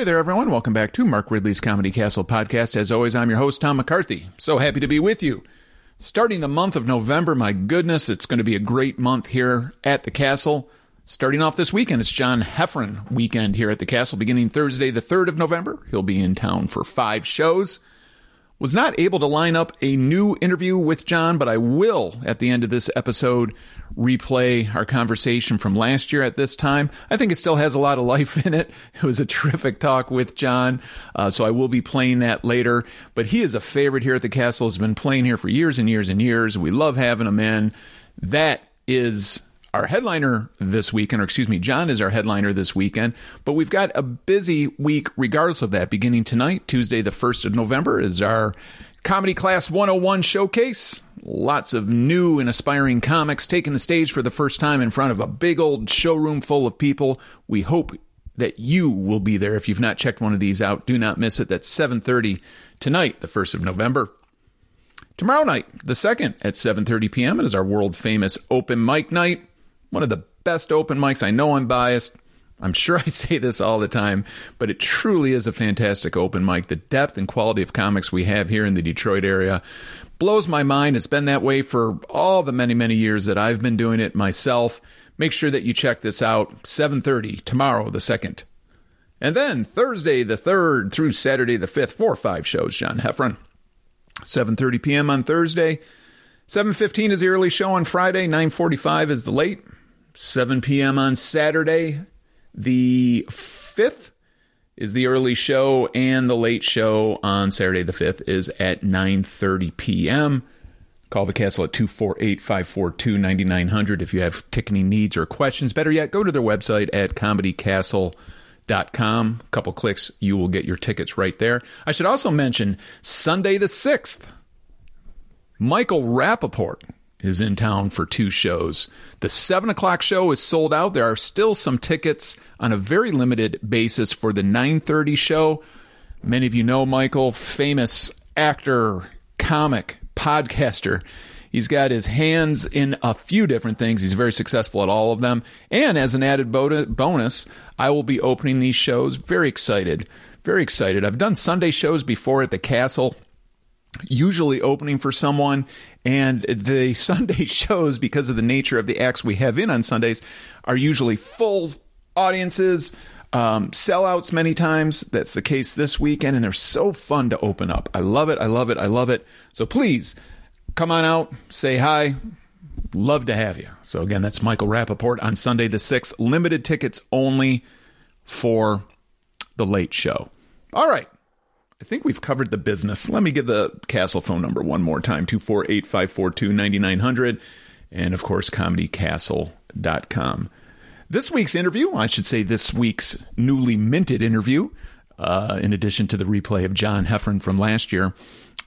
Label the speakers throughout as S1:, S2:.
S1: hey there, everyone. Welcome back to Mark Ridley's Comedy Castle podcast. As always, I'm your host, Tom McCarthy. So happy to be with you. Starting the month of November, my goodness, it's going to be a great month here at the castle. Starting off this weekend, it's John Heffron weekend here at the castle, beginning Thursday, the 3rd of November. He'll be in town for five shows. Was not able to line up a new interview with John, but I will at the end of this episode replay our conversation from last year at this time. I think it still has a lot of life in it. It was a terrific talk with John, uh, so I will be playing that later. But he is a favorite here at the castle, has been playing here for years and years and years. We love having him in. That is our headliner this weekend, or excuse me, John is our headliner this weekend, but we've got a busy week regardless of that. Beginning tonight, Tuesday, the 1st of November, is our Comedy Class 101 showcase. Lots of new and aspiring comics taking the stage for the first time in front of a big old showroom full of people. We hope that you will be there if you've not checked one of these out. Do not miss it. That's 7:30 tonight, the 1st of November. Tomorrow night, the 2nd at 7:30 p.m. it is our world famous open mic night. One of the best open mics. I know I'm biased. I'm sure I say this all the time, but it truly is a fantastic open mic. The depth and quality of comics we have here in the Detroit area blows my mind. It's been that way for all the many, many years that I've been doing it myself. Make sure that you check this out. 7:30 tomorrow, the 2nd. And then Thursday the 3rd through Saturday the 5th, four or five shows, John Heffron. 7:30 p.m. on Thursday. 7:15 is the early show on Friday, 9:45 is the late. 7 p.m. on Saturday. The 5th is the early show and the late show on Saturday the 5th is at 9:30 p.m. Call the castle at 248-542-9900 if you have ticketing needs or questions. Better yet, go to their website at comedycastle.com. A couple clicks, you will get your tickets right there. I should also mention Sunday the 6th, Michael Rapaport is in town for two shows. The 7 o'clock show is sold out. There are still some tickets on a very limited basis for the 9.30 show. Many of you know Michael, famous actor, comic, podcaster. He's got his hands in a few different things. He's very successful at all of them. And as an added bonus, I will be opening these shows. Very excited. Very excited. I've done Sunday shows before at the castle usually opening for someone. And the Sunday shows, because of the nature of the acts we have in on Sundays, are usually full audiences, um, sellouts many times. That's the case this weekend, and they're so fun to open up. I love it. I love it. I love it. So please come on out, say hi. Love to have you. So again, that's Michael Rapaport on Sunday the 6th. Limited tickets only for the late show. All right. I think we've covered the business. Let me give the castle phone number one more time 248 542 9900. And of course, comedycastle.com. This week's interview, I should say this week's newly minted interview, uh, in addition to the replay of John Heffron from last year,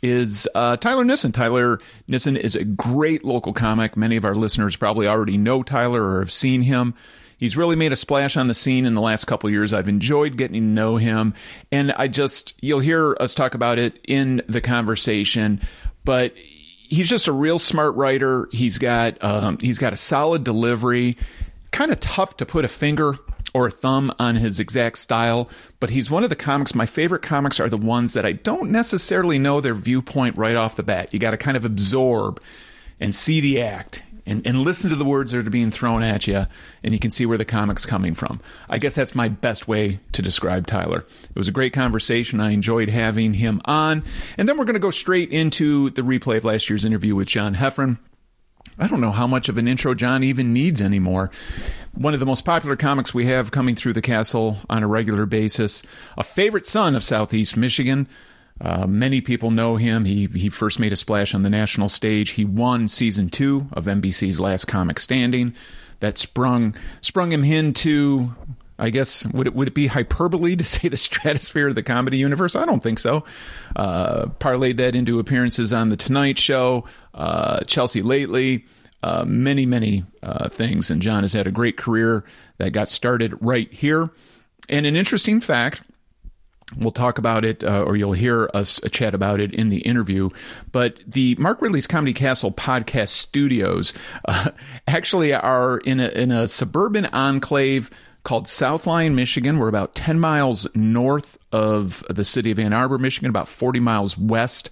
S1: is uh, Tyler Nissen. Tyler Nissen is a great local comic. Many of our listeners probably already know Tyler or have seen him. He's really made a splash on the scene in the last couple years. I've enjoyed getting to know him, and I just you'll hear us talk about it in the conversation, but he's just a real smart writer. He's got um, he's got a solid delivery. Kind of tough to put a finger or a thumb on his exact style, but he's one of the comics. My favorite comics are the ones that I don't necessarily know their viewpoint right off the bat. You got to kind of absorb and see the act and, and listen to the words that are being thrown at you, and you can see where the comic's coming from. I guess that's my best way to describe Tyler. It was a great conversation. I enjoyed having him on. And then we're going to go straight into the replay of last year's interview with John Heffron. I don't know how much of an intro John even needs anymore. One of the most popular comics we have coming through the castle on a regular basis, a favorite son of Southeast Michigan. Uh, many people know him. He he first made a splash on the national stage. He won season two of NBC's Last Comic Standing. That sprung sprung him into, I guess, would it would it be hyperbole to say the stratosphere of the comedy universe? I don't think so. Uh, parlayed that into appearances on the Tonight Show, uh, Chelsea Lately. Uh, many, many uh, things. And John has had a great career that got started right here. And an interesting fact We'll talk about it, uh, or you'll hear us chat about it in the interview. But the Mark Ridley's Comedy Castle podcast studios uh, actually are in a, in a suburban enclave called South Lyon, Michigan. We're about 10 miles north of the city of Ann Arbor, Michigan, about 40 miles west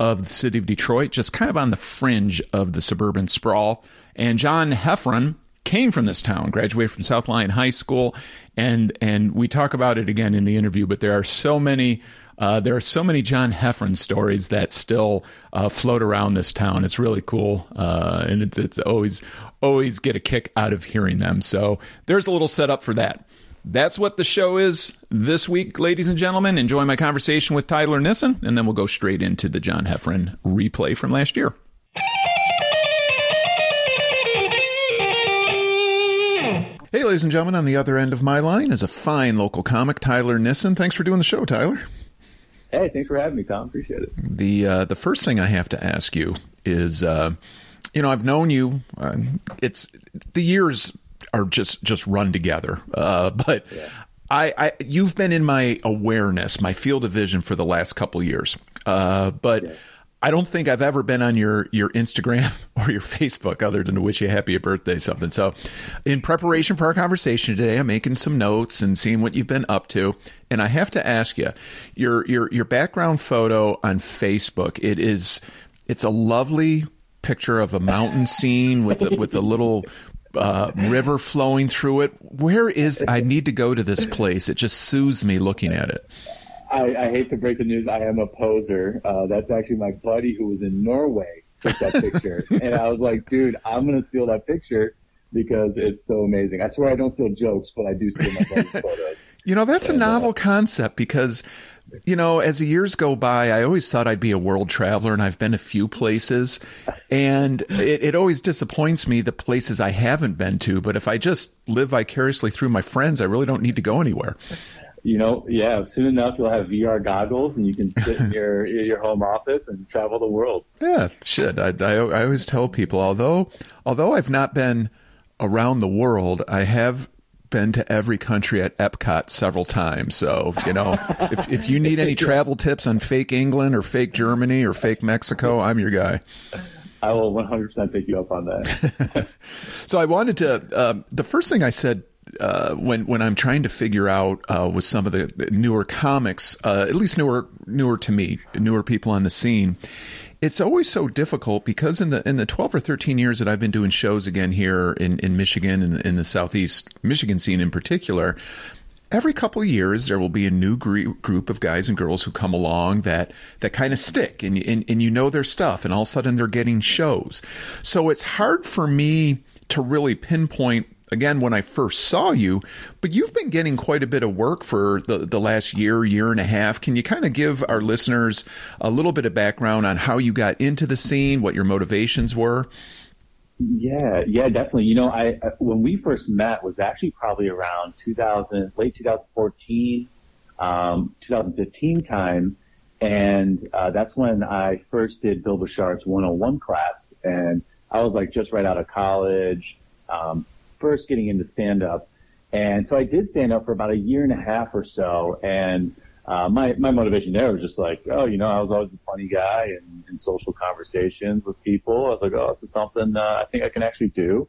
S1: of the city of Detroit, just kind of on the fringe of the suburban sprawl. And John Heffron came from this town, graduated from South Lyon High School, and and we talk about it again in the interview. But there are so many. Uh, there are so many John Heffron stories that still uh, float around this town. It's really cool, uh, and it's, it's always always get a kick out of hearing them. So there's a little setup for that. That's what the show is this week, ladies and gentlemen. Enjoy my conversation with Tyler Nissen, and then we'll go straight into the John Heffron replay from last year. Hey, ladies and gentlemen, on the other end of my line is a fine local comic, Tyler Nissen. Thanks for doing the show, Tyler.
S2: Hey, thanks for having me, Tom. Appreciate it.
S1: The uh, the first thing I have to ask you is, uh, you know, I've known you. Uh, it's the years are just just run together, uh, but. Yeah. I, I, you've been in my awareness, my field of vision for the last couple years, uh, but yeah. I don't think I've ever been on your your Instagram or your Facebook other than to wish you a happy birthday something. So, in preparation for our conversation today, I'm making some notes and seeing what you've been up to. And I have to ask you, your your your background photo on Facebook. It is it's a lovely picture of a mountain scene with a, with a little uh, river flowing through it. Where is I need to go to this place? It just soothes me looking at it.
S2: I, I, hate to break the news. I am a poser. Uh, that's actually my buddy who was in Norway took that picture, and I was like, dude, I'm gonna steal that picture because it's so amazing. I swear I don't steal jokes, but I do steal my buddy's photos.
S1: You know, that's and, a novel uh, concept because. You know, as the years go by, I always thought I'd be a world traveler, and I've been a few places. And it, it always disappoints me the places I haven't been to. But if I just live vicariously through my friends, I really don't need to go anywhere
S2: you know, yeah, soon enough you'll have VR goggles and you can sit in your your home office and travel the world.
S1: Yeah, shit. I, I, I always tell people, although although I've not been around the world, I have been to every country at Epcot several times. So, you know, if, if you need any travel tips on fake England or fake Germany or fake Mexico, I'm your guy.
S2: I will 100% pick you up on that.
S1: so I wanted to, uh, the first thing I said uh, when when I'm trying to figure out uh, with some of the newer comics, uh, at least newer newer to me, newer people on the scene, it's always so difficult because in the in the 12 or 13 years that I've been doing shows again here in in Michigan and in, in the southeast Michigan scene in particular. Every couple of years, there will be a new group of guys and girls who come along that, that kind of stick and, and, and you know their stuff and all of a sudden they're getting shows. So it's hard for me to really pinpoint again when I first saw you, but you've been getting quite a bit of work for the, the last year, year and a half. Can you kind of give our listeners a little bit of background on how you got into the scene, what your motivations were?
S2: Yeah, yeah, definitely. You know, I when we first met was actually probably around 2000, late 2014, um, 2015 time, and uh, that's when I first did Bill Bushart's 101 class, and I was like just right out of college. Um, first getting into stand up. And so I did stand up for about a year and a half or so. And uh, my, my motivation there was just like, oh, you know, I was always a funny guy in, in social conversations with people. I was like, oh, this is something uh, I think I can actually do.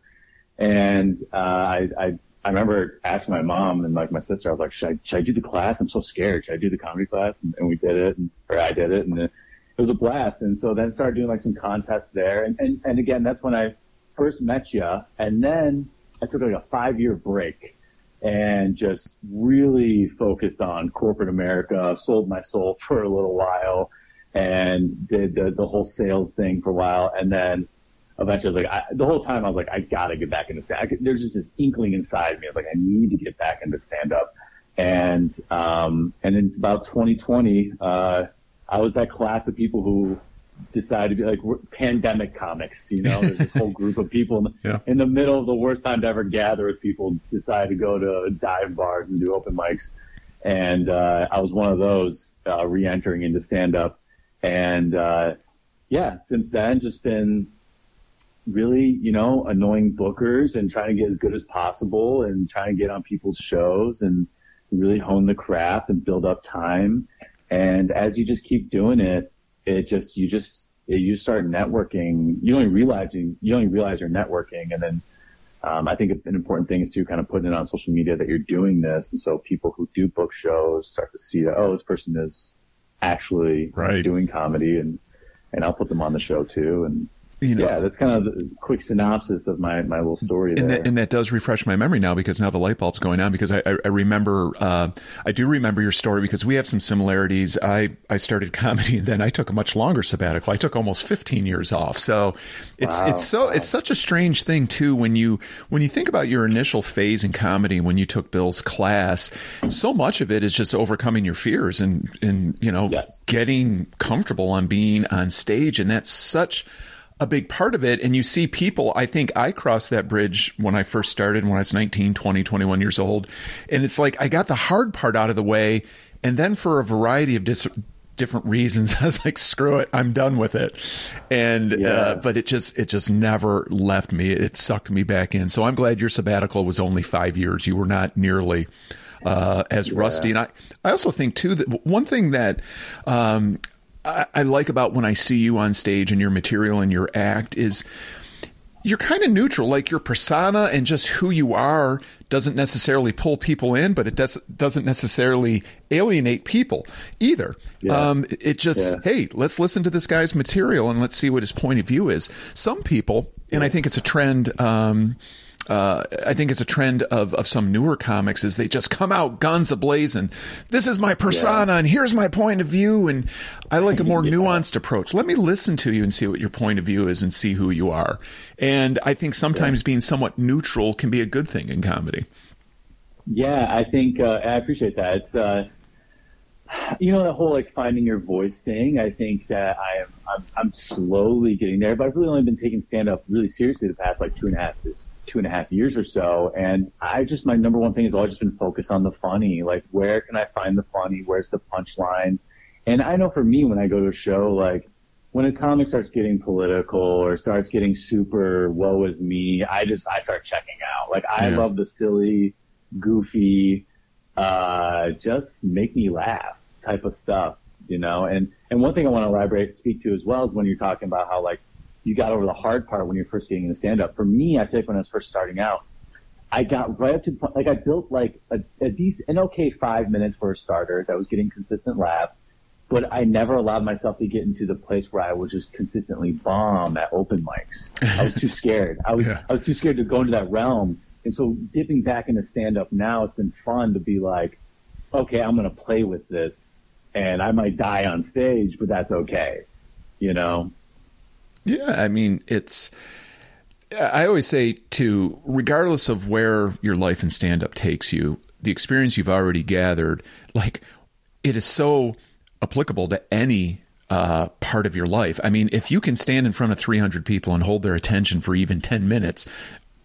S2: And uh, I, I, I remember asking my mom and like my sister, I was like, should I, should I do the class? I'm so scared. Should I do the comedy class? And, and we did it, and, or I did it, and it, it was a blast. And so then started doing like some contests there. And, and, and again, that's when I first met you. And then I took like a five year break and just really focused on corporate America, sold my soul for a little while and did the, the whole sales thing for a while. And then eventually, like, I, the whole time I was like, I gotta get back into stand There's just this inkling inside me. I was like, I need to get back into stand up. And, um, and in about 2020, uh, I was that class of people who decided to be like pandemic comics. You know, there's this whole group of people in the, yeah. in the, middle of the worst time to ever gather with people decide to go to dive bars and do open mics. And, uh, I was one of those, uh, re-entering into stand up. And, uh, yeah, since then just been really, you know, annoying bookers and trying to get as good as possible and trying to get on people's shows and really hone the craft and build up time. And as you just keep doing it, it just you just you start networking. You only realize you, you only realize you're networking, and then um, I think an important thing is to kind of put it on social media that you're doing this, and so people who do book shows start to see that oh, this person is actually
S1: right.
S2: doing comedy, and and I'll put them on the show too, and
S1: you know,
S2: yeah, that's kind of the quick synopsis of my, my little story
S1: and
S2: there.
S1: That, and that does refresh my memory now because now the light bulb's going on because I, I, I remember, uh, I do remember your story because we have some similarities. I, I started comedy and then I took a much longer sabbatical. I took almost 15 years off. So it's,
S2: Wow.
S1: it's so,
S2: Wow.
S1: it's such a strange thing too when you, when you think about your initial phase in comedy, when you took Bill's class, so much of it is just overcoming your fears and, and, you know,
S2: Yes.
S1: getting comfortable on being on stage. And that's such a big part of it. And you see people, I think I crossed that bridge when I first started, when I was 19, 20, 21 years old. And it's like I got the hard part out of the way. And then for a variety of dis- different reasons, I was like, screw it, I'm done with it. And,
S2: Yeah.
S1: uh, but it just, it just never left me. It sucked me back in. So I'm glad your sabbatical was only five years. You were not nearly, uh, as rusty. And I, I also think too that one thing that, um, I, I like about when I see you on stage and your material and your act is you're kind of neutral. Like your persona and just who you are doesn't necessarily pull people in, but it does, doesn't necessarily alienate people either.
S2: Yeah.
S1: Um, it just,
S2: Yeah.
S1: hey, let's listen to this guy's material and let's see what his point of view is. Some people, and I think it's a trend, um, uh, I think it's a trend of, of some newer comics is they just come out guns ablazing. This is my persona and here's my point of view. And I like a more nuanced approach. Let me listen to you and see what your point of view is and see who you are. And I think sometimes being somewhat neutral can be a good thing in comedy.
S2: Yeah, I think uh, I appreciate that. It's uh, you know the whole like finding your voice thing. I think that I am I'm, I'm slowly getting there, but I've really only been taking stand up really seriously the past like two and a half two and a half years or so. And I just my number one thing has always just been focused on the funny. Like where can I find the funny? Where's the punchline? And I know for me when I go to a show, like when a comic starts getting political or starts getting super woe is me, I just I start checking out. Like I
S1: Yeah.
S2: love the silly, goofy, uh, just make me laugh type of stuff, you know. And and one thing I want to elaborate, speak to as well is when you're talking about how like you got over the hard part when you're first getting into stand up. For me, I feel like when I was first starting out, I got right up to the point, like I built like a, a decent, an okay five minutes for a starter that was getting consistent laughs, but I never allowed myself to get into the place where I would just consistently bomb at open mics. I was too scared. I was,
S1: Yeah.
S2: I was too scared to go into that realm. And so dipping back into stand up now, it's been fun to be like, okay, I'm going to play with this and I might die on stage, but that's okay. You know?
S1: Yeah, I mean, it's. I always say to, regardless of where your life in stand up takes you, the experience you've already gathered, like, it is so applicable to any uh, part of your life. I mean, if you can stand in front of 300 people and hold their attention for even 10 minutes,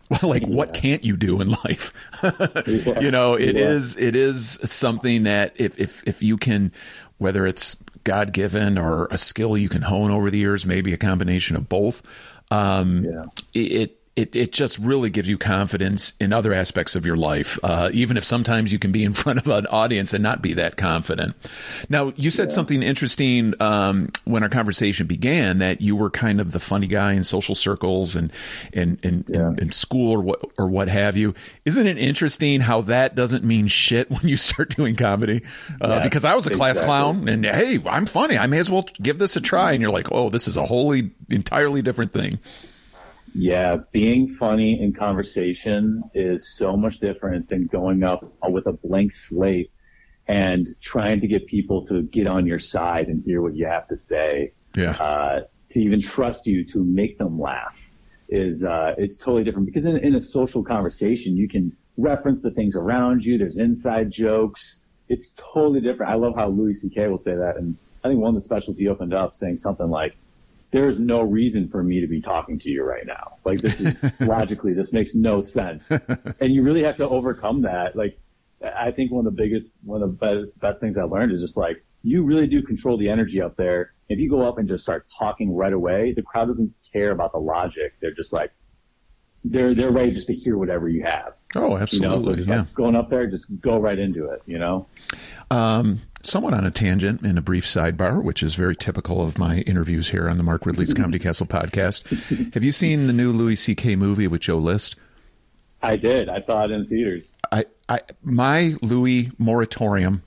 S1: well, like, what can't you do in life?
S2: Yeah.
S1: you know, it
S2: Yeah.
S1: is it is something that if if if you can, whether it's God given or a skill you can hone over the years, maybe a combination of both. Um,
S2: Yeah.
S1: it, it it just really gives you confidence in other aspects of your life, uh, even if sometimes you can be in front of an audience and not be that confident. Now, you said something interesting um, when our conversation began that you were kind of the funny guy in social circles and in in,
S2: Yeah.
S1: in, in school or what or what have you. Isn't it interesting how that doesn't mean shit when you start doing comedy? Uh,
S2: Yeah,
S1: because I was a class
S2: exactly.
S1: clown, and hey, I'm funny. I may as well give this a try. And you're like, oh, this is a wholly entirely different thing.
S2: Yeah, being funny in conversation is so much different than going up with a blank slate and trying to get people to get on your side and hear what you have to say.
S1: Yeah.
S2: Uh, to even trust you to make them laugh is uh, it's totally different because in, in a social conversation you can reference the things around you. There's inside jokes. It's totally different. I love how Louis C.K. will say that, and I think one of the specials he opened up saying something like, there is no reason for me to be talking to you right now. Like this is logically, this makes no sense. And you really have to overcome that. Like, I think one of the biggest, one of the best, best things I learned is just like, you really do control the energy up there. If you go up and just start talking right away, the crowd doesn't care about the logic. They're just like, they're, they're ready just to hear whatever you have.
S1: Oh,
S2: You know, so
S1: absolutely. yeah.
S2: like going up there, just go right into it, you know?
S1: Um, somewhat on a tangent in a brief sidebar, which is very typical of my interviews here on the Mark Ridley's Comedy Castle podcast. Have you seen the new Louis C.K. movie with Joe List?
S2: I did. I saw it in theaters.
S1: I, I my Louis moratorium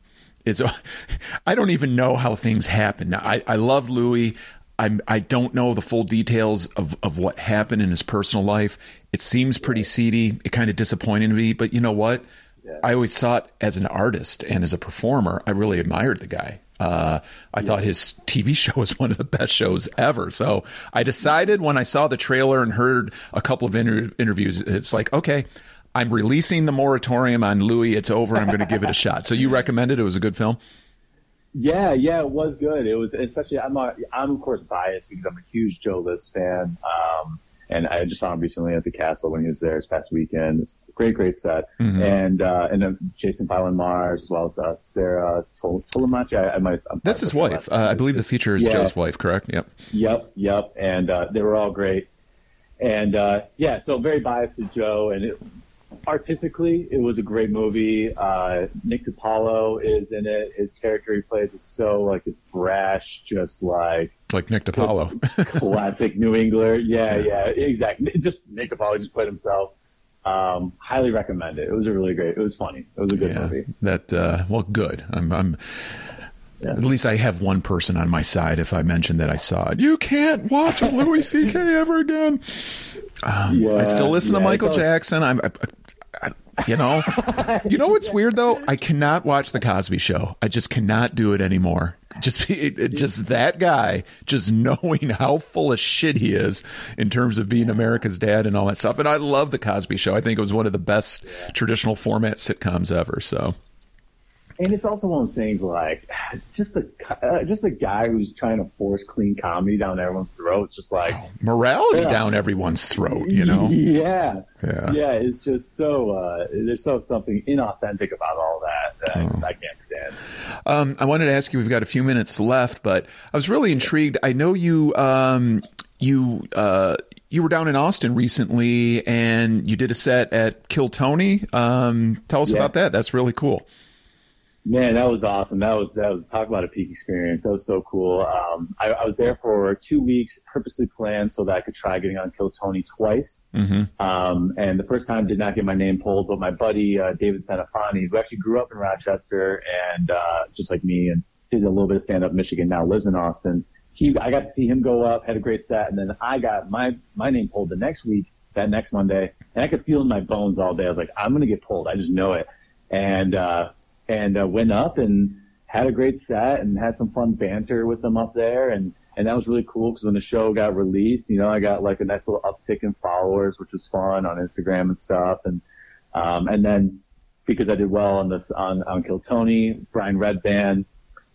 S1: is. I don't even know how things happen. I I love Louis. I'm, I don't know the full details of, of what happened in his personal life. It seems pretty seedy. It kind of disappointed me, but you know what? Yeah. I always saw it as an artist and as a performer. I really admired the guy. Uh, I yeah. thought his TV show was one of the best shows ever. So I decided when I saw the trailer and heard a couple of inter- interviews, it's like, okay, I'm releasing the moratorium on Louis. It's over. I'm going to give it a shot. So you recommended it was a good film.
S2: Yeah, yeah, it was good. It was especially I'm I'm of course biased because I'm a huge Joe List fan. Um, and I just saw him recently at the castle when he was there this past weekend. Great, great set. Mm-hmm. And uh, and uh, Jason Pylon Mars as well as uh, Sarah Tol- Tollemache. I, I might. I'm
S1: That's his wife. Uh, I believe the feature is yeah. Joe's wife. Correct. Yep.
S2: Yep. Yep. And uh, they were all great. And uh, yeah, so very biased to Joe, and it, artistically, it was a great movie. Uh, Nick DiPaolo is in it. His character he plays is so like this brash, just like
S1: like Nick DiPaolo,
S2: classic New Englander. Yeah, yeah, yeah, exactly. Just Nick DiPaolo just played himself. Um, highly recommend it. It was a really great. It was funny. It was a good yeah, movie.
S1: That uh, well, good. I'm. I'm yeah. At least I have one person on my side if I mention that I saw it. You can't watch a Louis C.K. ever again. Um, yeah, I still listen yeah, to Michael Jackson. I'm, I, I, you know, you know what's weird though? I cannot watch the Cosby Show. I just cannot do it anymore. Just, it, it, just that guy, just knowing how full of shit he is in terms of being America's dad and all that stuff. And I love the Cosby Show. I think it was one of the best traditional format sitcoms ever. So
S2: and it's also one of those things like just a uh, just a guy who's trying to force clean comedy down everyone's throat. Just like oh,
S1: morality yeah. down everyone's throat, you know?
S2: Yeah, yeah, yeah. It's just so uh, there's so something inauthentic about all that that oh. I, I, can't stand.
S1: Um, I wanted to ask you. We've got a few minutes left, but I was really intrigued. I know you. Um, you uh, you were down in Austin recently, and you did a set at Kill Tony. Um, tell us yeah. about that. That's really cool.
S2: Man, that was awesome. That was that was talk about a peak experience. That was so cool. Um, I, I, was there for two weeks, purposely planned so that I could try getting on Kill Tony twice. Mm-hmm. Um, and the first time did not get my name pulled, but my buddy uh, David Sanafani, who actually grew up in Rochester and uh, just like me, and did a little bit of stand up Michigan, now lives in Austin. He, I got to see him go up, had a great set, and then I got my my name pulled the next week, that next Monday, and I could feel in my bones all day. I was like, I'm gonna get pulled. I just know it. And uh, and uh, went up and had a great set and had some fun banter with them up there. And, and that was really cool because when the show got released, you know, I got like a nice little uptick in followers, which was fun on Instagram and stuff. And, um, and then because I did well on this, on, on Kill Tony, Brian Redban,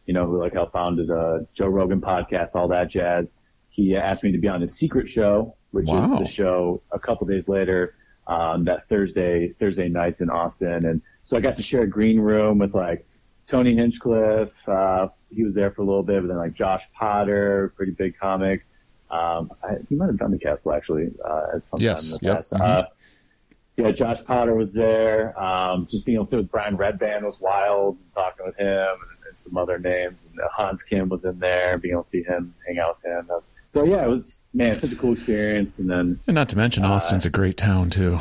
S2: you know, who like helped founded a Joe Rogan podcast, all that jazz. He asked me to be on his secret show, which wow. is the show a couple days later, um, that Thursday, Thursday nights in Austin. And, so I got to share a green room with like Tony Hinchcliffe. Uh, he was there for a little bit, but then like Josh Potter, pretty big comic. Um, I, he might have done the castle actually uh, at some
S1: yes,
S2: time
S1: in the
S2: past. Mm-hmm. Uh, yeah, Josh Potter was there. Um, just being able to sit with Brian Redban was wild. Talking with him and, and some other names. And Hans Kim was in there. Being able to see him, hang out with him. So yeah, it was man, such a cool experience. And then,
S1: and not to mention, Austin's uh, a great town too.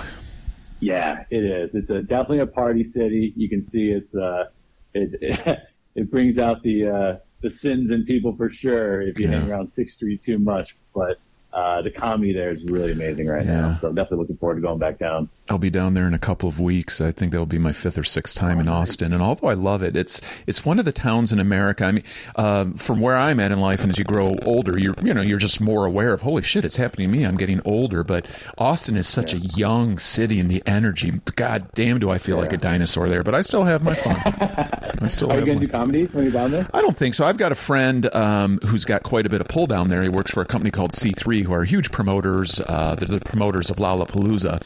S2: Yeah, it is. It's a, definitely a party city. You can see it's uh, it it, it brings out the uh, the sins in people for sure if you yeah. hang around Sixth Street too much. But uh, the comedy there is really amazing right yeah. now. So I'm definitely looking forward to going back down.
S1: I'll be down there in a couple of weeks. I think that'll be my fifth or sixth time oh, in Austin. And although I love it, it's it's one of the towns in America. I mean, uh, from where I'm at in life, and as you grow older, you're you know you're just more aware of holy shit, it's happening to me. I'm getting older. But Austin is such yeah. a young city, and the energy. God damn, do I feel yeah. like a dinosaur there? But I still have my fun.
S2: I still. Are you going to do comedy when you're down there?
S1: I don't think so. I've got a friend um, who's got quite a bit of pull down there. He works for a company called C3, who are huge promoters. Uh, they're the promoters of Lollapalooza,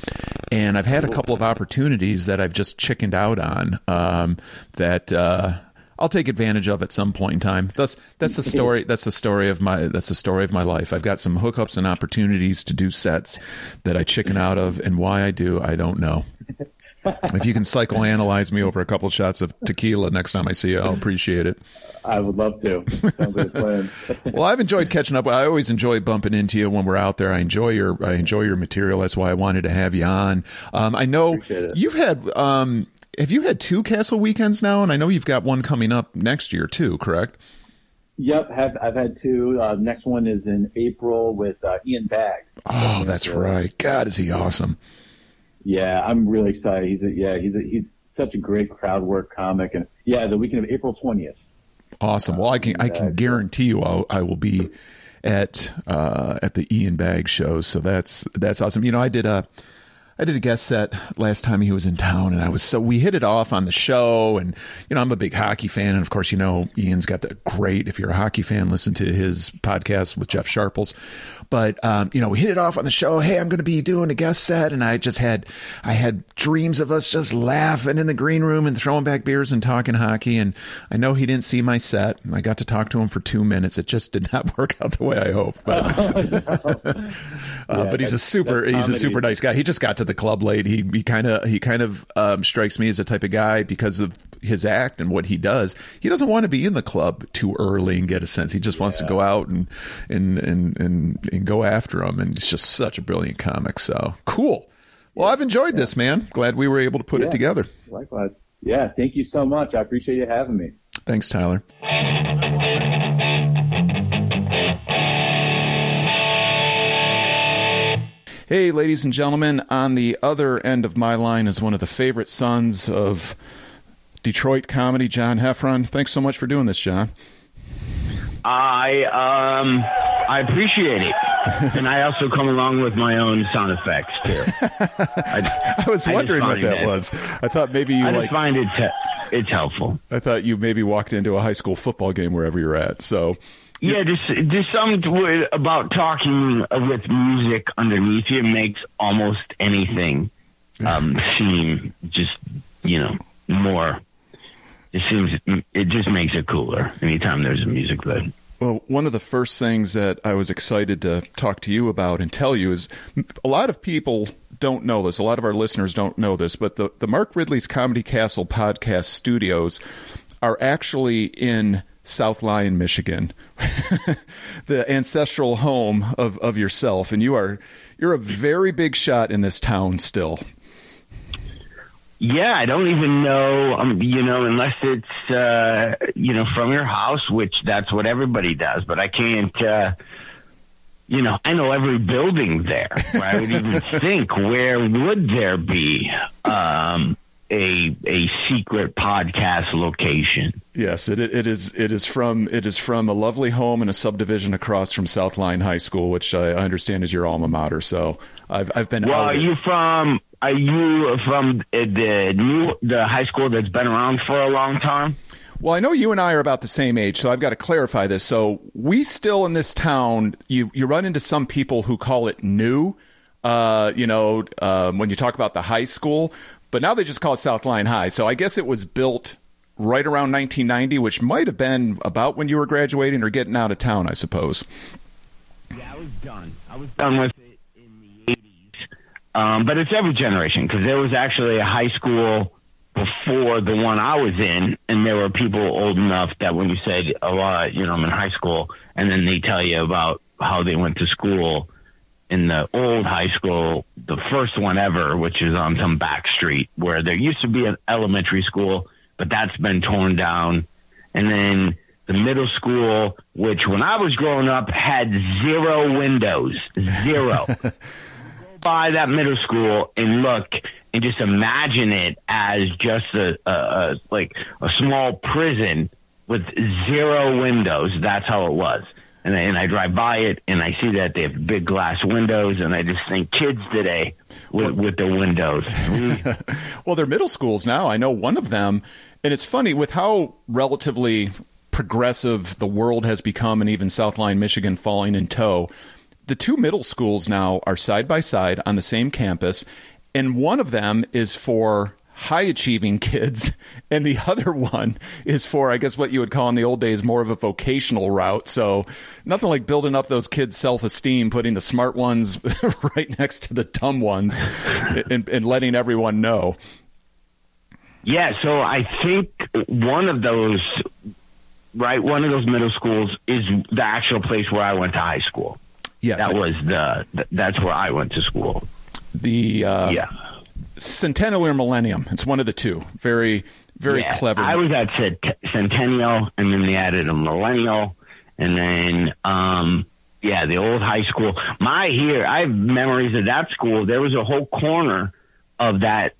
S1: and I've had a couple of opportunities that I've just chickened out on um, that uh, I'll take advantage of at some point in time. That's that's the story. That's the story of my. That's the story of my life. I've got some hookups and opportunities to do sets that I chicken out of, and why I do, I don't know. if you can psychoanalyze me over a couple shots of tequila next time I see you, I'll appreciate it.
S2: I would love to. Sounds like a plan.
S1: well, I've enjoyed catching up. I always enjoy bumping into you when we're out there. I enjoy your I enjoy your material. That's why I wanted to have you on. Um, I know you've had um, have you had two Castle weekends now, and I know you've got one coming up next year too. Correct?
S2: Yep, have I've had two. Uh, next one is in April with uh, Ian Bagg.
S1: Oh, that's right. God, is he awesome?
S2: Yeah, I'm really excited. He's a, yeah, he's a, he's such a great crowd work comic, and yeah, the weekend of April twentieth.
S1: Awesome. Well, I can I can guarantee you I'll, I will be at uh, at the Ian Bagg show. So that's that's awesome. You know, I did a I did a guest set last time he was in town, and I was so we hit it off on the show. And you know, I'm a big hockey fan, and of course, you know, Ian's got the great. If you're a hockey fan, listen to his podcast with Jeff Sharples. But um, you know, we hit it off on the show. Hey, I'm going to be doing a guest set, and I just had I had dreams of us just laughing in the green room and throwing back beers and talking hockey. And I know he didn't see my set. I got to talk to him for two minutes. It just did not work out the way I hoped. But, uh, yeah, but he's a super he's a super nice guy. He just got to the club late. He he kind of he kind of um, strikes me as a type of guy because of his act and what he does. He doesn't want to be in the club too early and get a sense. He just wants to go out and and and and, and go after him. And it's just such a brilliant comic. So cool. Well, I've enjoyed yeah. this, man. Glad we were able to put it together.
S2: Likewise. Yeah. Thank you so much. I appreciate you having me.
S1: Thanks, Tyler. Hey, ladies and gentlemen, on the other end of my line is one of the favorite sons of Detroit comedy, John Heffron. Thanks so much for doing this, John.
S3: I um I appreciate it, and I also come along with my own sound effects too.
S1: I, I was wondering I what that, was. I thought maybe you
S3: I
S1: like.
S3: find it te- it's helpful.
S1: I thought you maybe walked into a high school football game wherever you're at. So
S3: yeah, just just something about talking with music underneath you makes almost anything um, seem just you know more. It seems it just makes it cooler anytime there's a music bed.
S1: Well, one of the first things that I was excited to talk to you about and tell you is a lot of people don't know this. A lot of our listeners don't know this, but the, the Mark Ridley's Comedy Castle podcast studios are actually in South Lyon, Michigan, the ancestral home of, of yourself, and you are you're a very big shot in this town still.
S3: Yeah, I don't even know, um, you know, unless it's uh, you know from your house, which that's what everybody does. But I can't, uh, you know, I know every building there. I would even think where would there be um, a a secret podcast location.
S1: Yes, it it is it is from it is from a lovely home in a subdivision across from South Lyon High School, which I understand is your alma mater. So I've I've been.
S3: Well,
S1: are
S3: you from are you from the new the high school that's been around for a long time?
S1: Well, I know you and I are about the same age, so I've got to clarify this. So we still in this town, you you run into some people who call it new. Uh, you know, um, when you talk about the high school, but now they just call it South Lyon High. So I guess it was built right around 1990, which might have been about when you were graduating or getting out of town, I suppose.
S3: Yeah, I was done. I was done with it in the 80s. Um, but it's every generation because there was actually a high school before the one I was in, and there were people old enough that when you said, "Oh, uh, you know, I'm in high school," and then they tell you about how they went to school in the old high school, the first one ever, which is on some back street where there used to be an elementary school, but that's been torn down. And then the middle school, which when I was growing up had zero windows, zero. go by that middle school and look and just imagine it as just a, a, a like a small prison with zero windows. That's how it was and I, and I drive by it and I see that they have big glass windows and I just think kids today with, with their windows.
S1: well, they're middle schools now. I know one of them, and it's funny with how relatively progressive the world has become, and even South Lyon, Michigan, falling in tow. The two middle schools now are side by side on the same campus, and one of them is for high achieving kids, and the other one is for, I guess, what you would call in the old days more of a vocational route. So, nothing like building up those kids' self esteem, putting the smart ones right next to the dumb ones, and, and letting everyone know.
S3: Yeah, so I think one of those, right, one of those middle schools is the actual place where I went to high school.
S1: Yes,
S3: That
S1: I-
S3: was the, th- that's where I went to school.
S1: the uh,
S3: Yeah.
S1: Centennial or Millennium. It's one of the two. Very, very
S3: Yeah,
S1: clever.
S3: I was at Centennial, and then they added a Millennial, and then um, yeah, the old high school. My here, I have memories of that school. There was a whole corner of that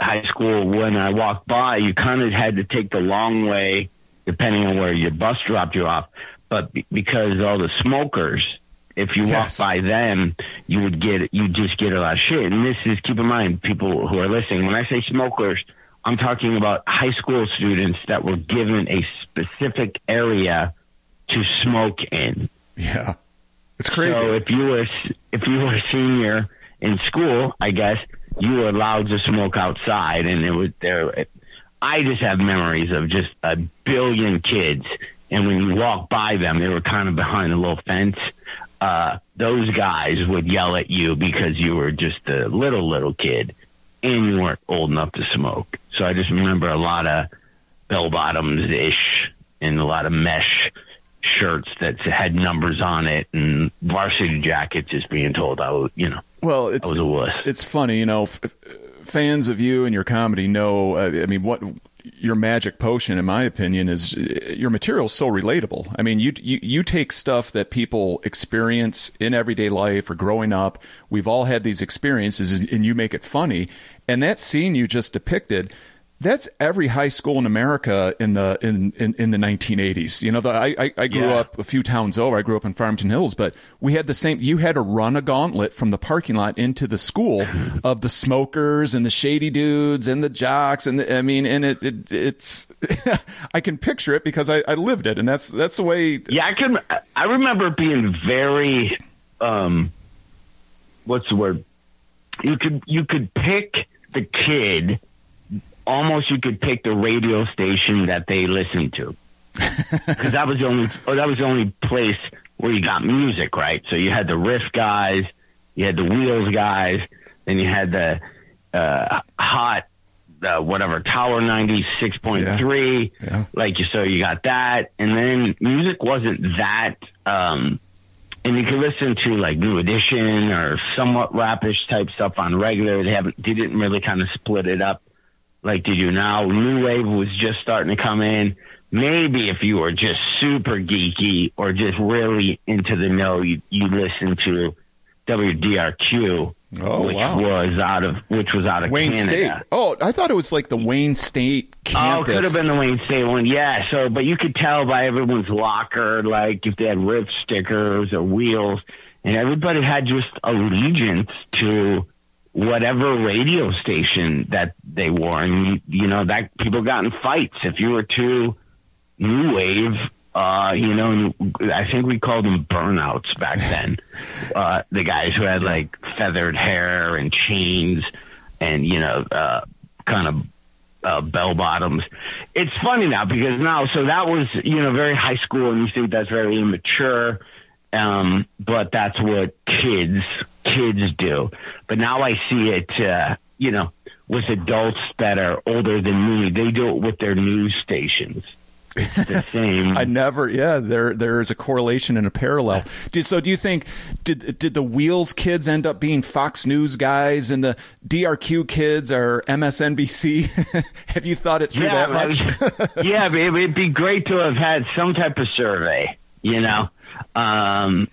S3: high school when I walked by. You kind of had to take the long way, depending on where your bus dropped you off. But because all the smokers, if you
S1: Yes.
S3: walk by them, you would get you just get a lot of shit. And this is keep in mind, people who are listening. When I say smokers, I'm talking about high school students that were given a specific area to smoke in.
S1: yeah, it's crazy.
S3: So if you were if you were a senior in school, I guess you were allowed to smoke outside, and it was there. I just have memories of just a billion kids, and when you walk by them, they were kind of behind a little fence. Uh, those guys would yell at you because you were just a little little kid, and you weren't old enough to smoke. So I just remember a lot of bell bottoms ish and a lot of mesh shirts that had numbers on it and varsity jackets just being told I was, you know,
S1: well, it's
S3: I was a wuss.
S1: it's funny, you know. F- fans of you and your comedy know. Uh, I mean, what your magic potion, in my opinion, is your material is so relatable. I mean, you, you you take stuff that people experience in everyday life or growing up. We've all had these experiences, and you make it funny. And that scene you just depicted. That's every high school in America in the in, in, in the 1980s. You know, the, I I, I grew
S3: Yeah.
S1: up a few towns over. I grew up in Farmington Hills, but we had the same. You had to run a gauntlet from the parking lot into the school of the smokers and the shady dudes and the jocks, and the, I mean, and it, it it's. I can picture it because I, I lived it, and that's that's the way.
S3: Yeah, I can. I remember being very, um, what's the word? You could you could pick the kid. Almost, you could pick the radio station that they listened to, because that was the only. Oh, that was the only place where you got music, right? So you had the riff guys, you had the wheels guys, then you had the uh, hot, uh, whatever Tower ninety six point three
S1: Yeah.
S3: like you so you got that and then music wasn't that um and you could listen to like new edition or somewhat rapish type stuff on regular they haven't they didn't really kind of split it up like they do now new wave was just starting to come in maybe if you were just super geeky or just really into the know you you listen to WDRQ
S1: Oh,
S3: which
S1: wow.
S3: was out of which was out of
S1: Wayne
S3: Canada.
S1: State. Oh, I thought it was like the Wayne State campus.
S3: Oh,
S1: campus.
S3: could have been the Wayne State one, yeah. So, but you could tell by everyone's locker, like if they had riff stickers or wheels, and everybody had just allegiance to whatever radio station that they wore, and you, you know that people got in fights if you were too new wave. Uh, you know, and I think we called them burnouts back then. uh, the guys who had like feathered hair and chains, and you know, uh, kind of uh, bell bottoms. It's funny now because now, so that was, you know, very high school and you think that's very immature. Um, but that's what kids, kids do. But now I see it, uh, you know, with adults that are older than me, they do it with their news stations. It's the same.
S1: I never. Yeah, there there is a correlation and a parallel. Did, so, do you think did did the Wheels kids end up being Fox News guys, and the DRQ kids are MSNBC? Have you thought it through that much?
S3: was- yeah, it would be great to have had some type of survey. You know, um,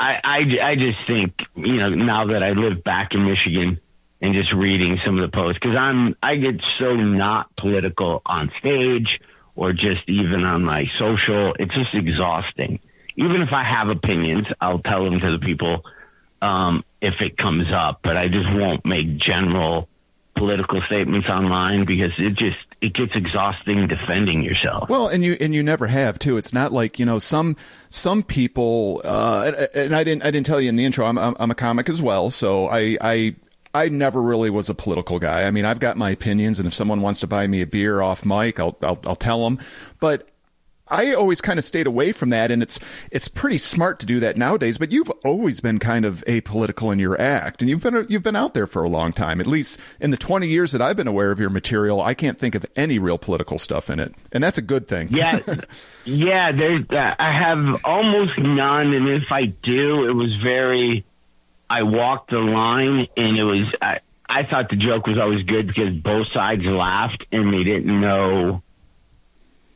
S3: I, I I just think you know now that I live back in Michigan and just reading some of the posts because I'm I get so not political on stage or just even on my social. It's just exhausting. Even if I have opinions, I'll tell them to the people um, if it comes up, but I just won't make general political statements online because it just it gets exhausting defending yourself.
S1: Well, and you and you never have too. It's not like you know some some people. Uh, and, I didn't I didn't tell you in the intro. I'm I'm, I'm a comic as well, so I I. I never really was a political guy. I mean, I've got my opinions, and if someone wants to buy me a beer off mic, I'll I'll, I'll tell them. But I always kind of stayed away from that, and it's it's pretty smart to do that nowadays. But you've always been kind of apolitical in your act, and you've been you've been out there for a long time. At least in the twenty years that I've been aware of your material, I can't think of any real political stuff in it, and that's a good thing.
S3: Yeah, yeah. There's uh, I have almost none, and if I do, it was very. I walked the line, and it was. I, I thought the joke was always good because both sides laughed and they didn't know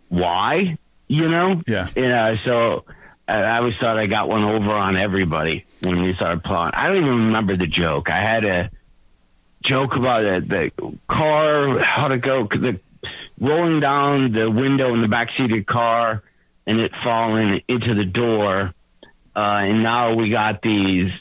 S3: why, you know?
S1: Yeah.
S3: Yeah. So I always thought I got one over on everybody when we started plotting. I don't even remember the joke. I had a joke about the, the car, how to go, the rolling down the window in the back seat of the car and it falling into the door. Uh, and now we got these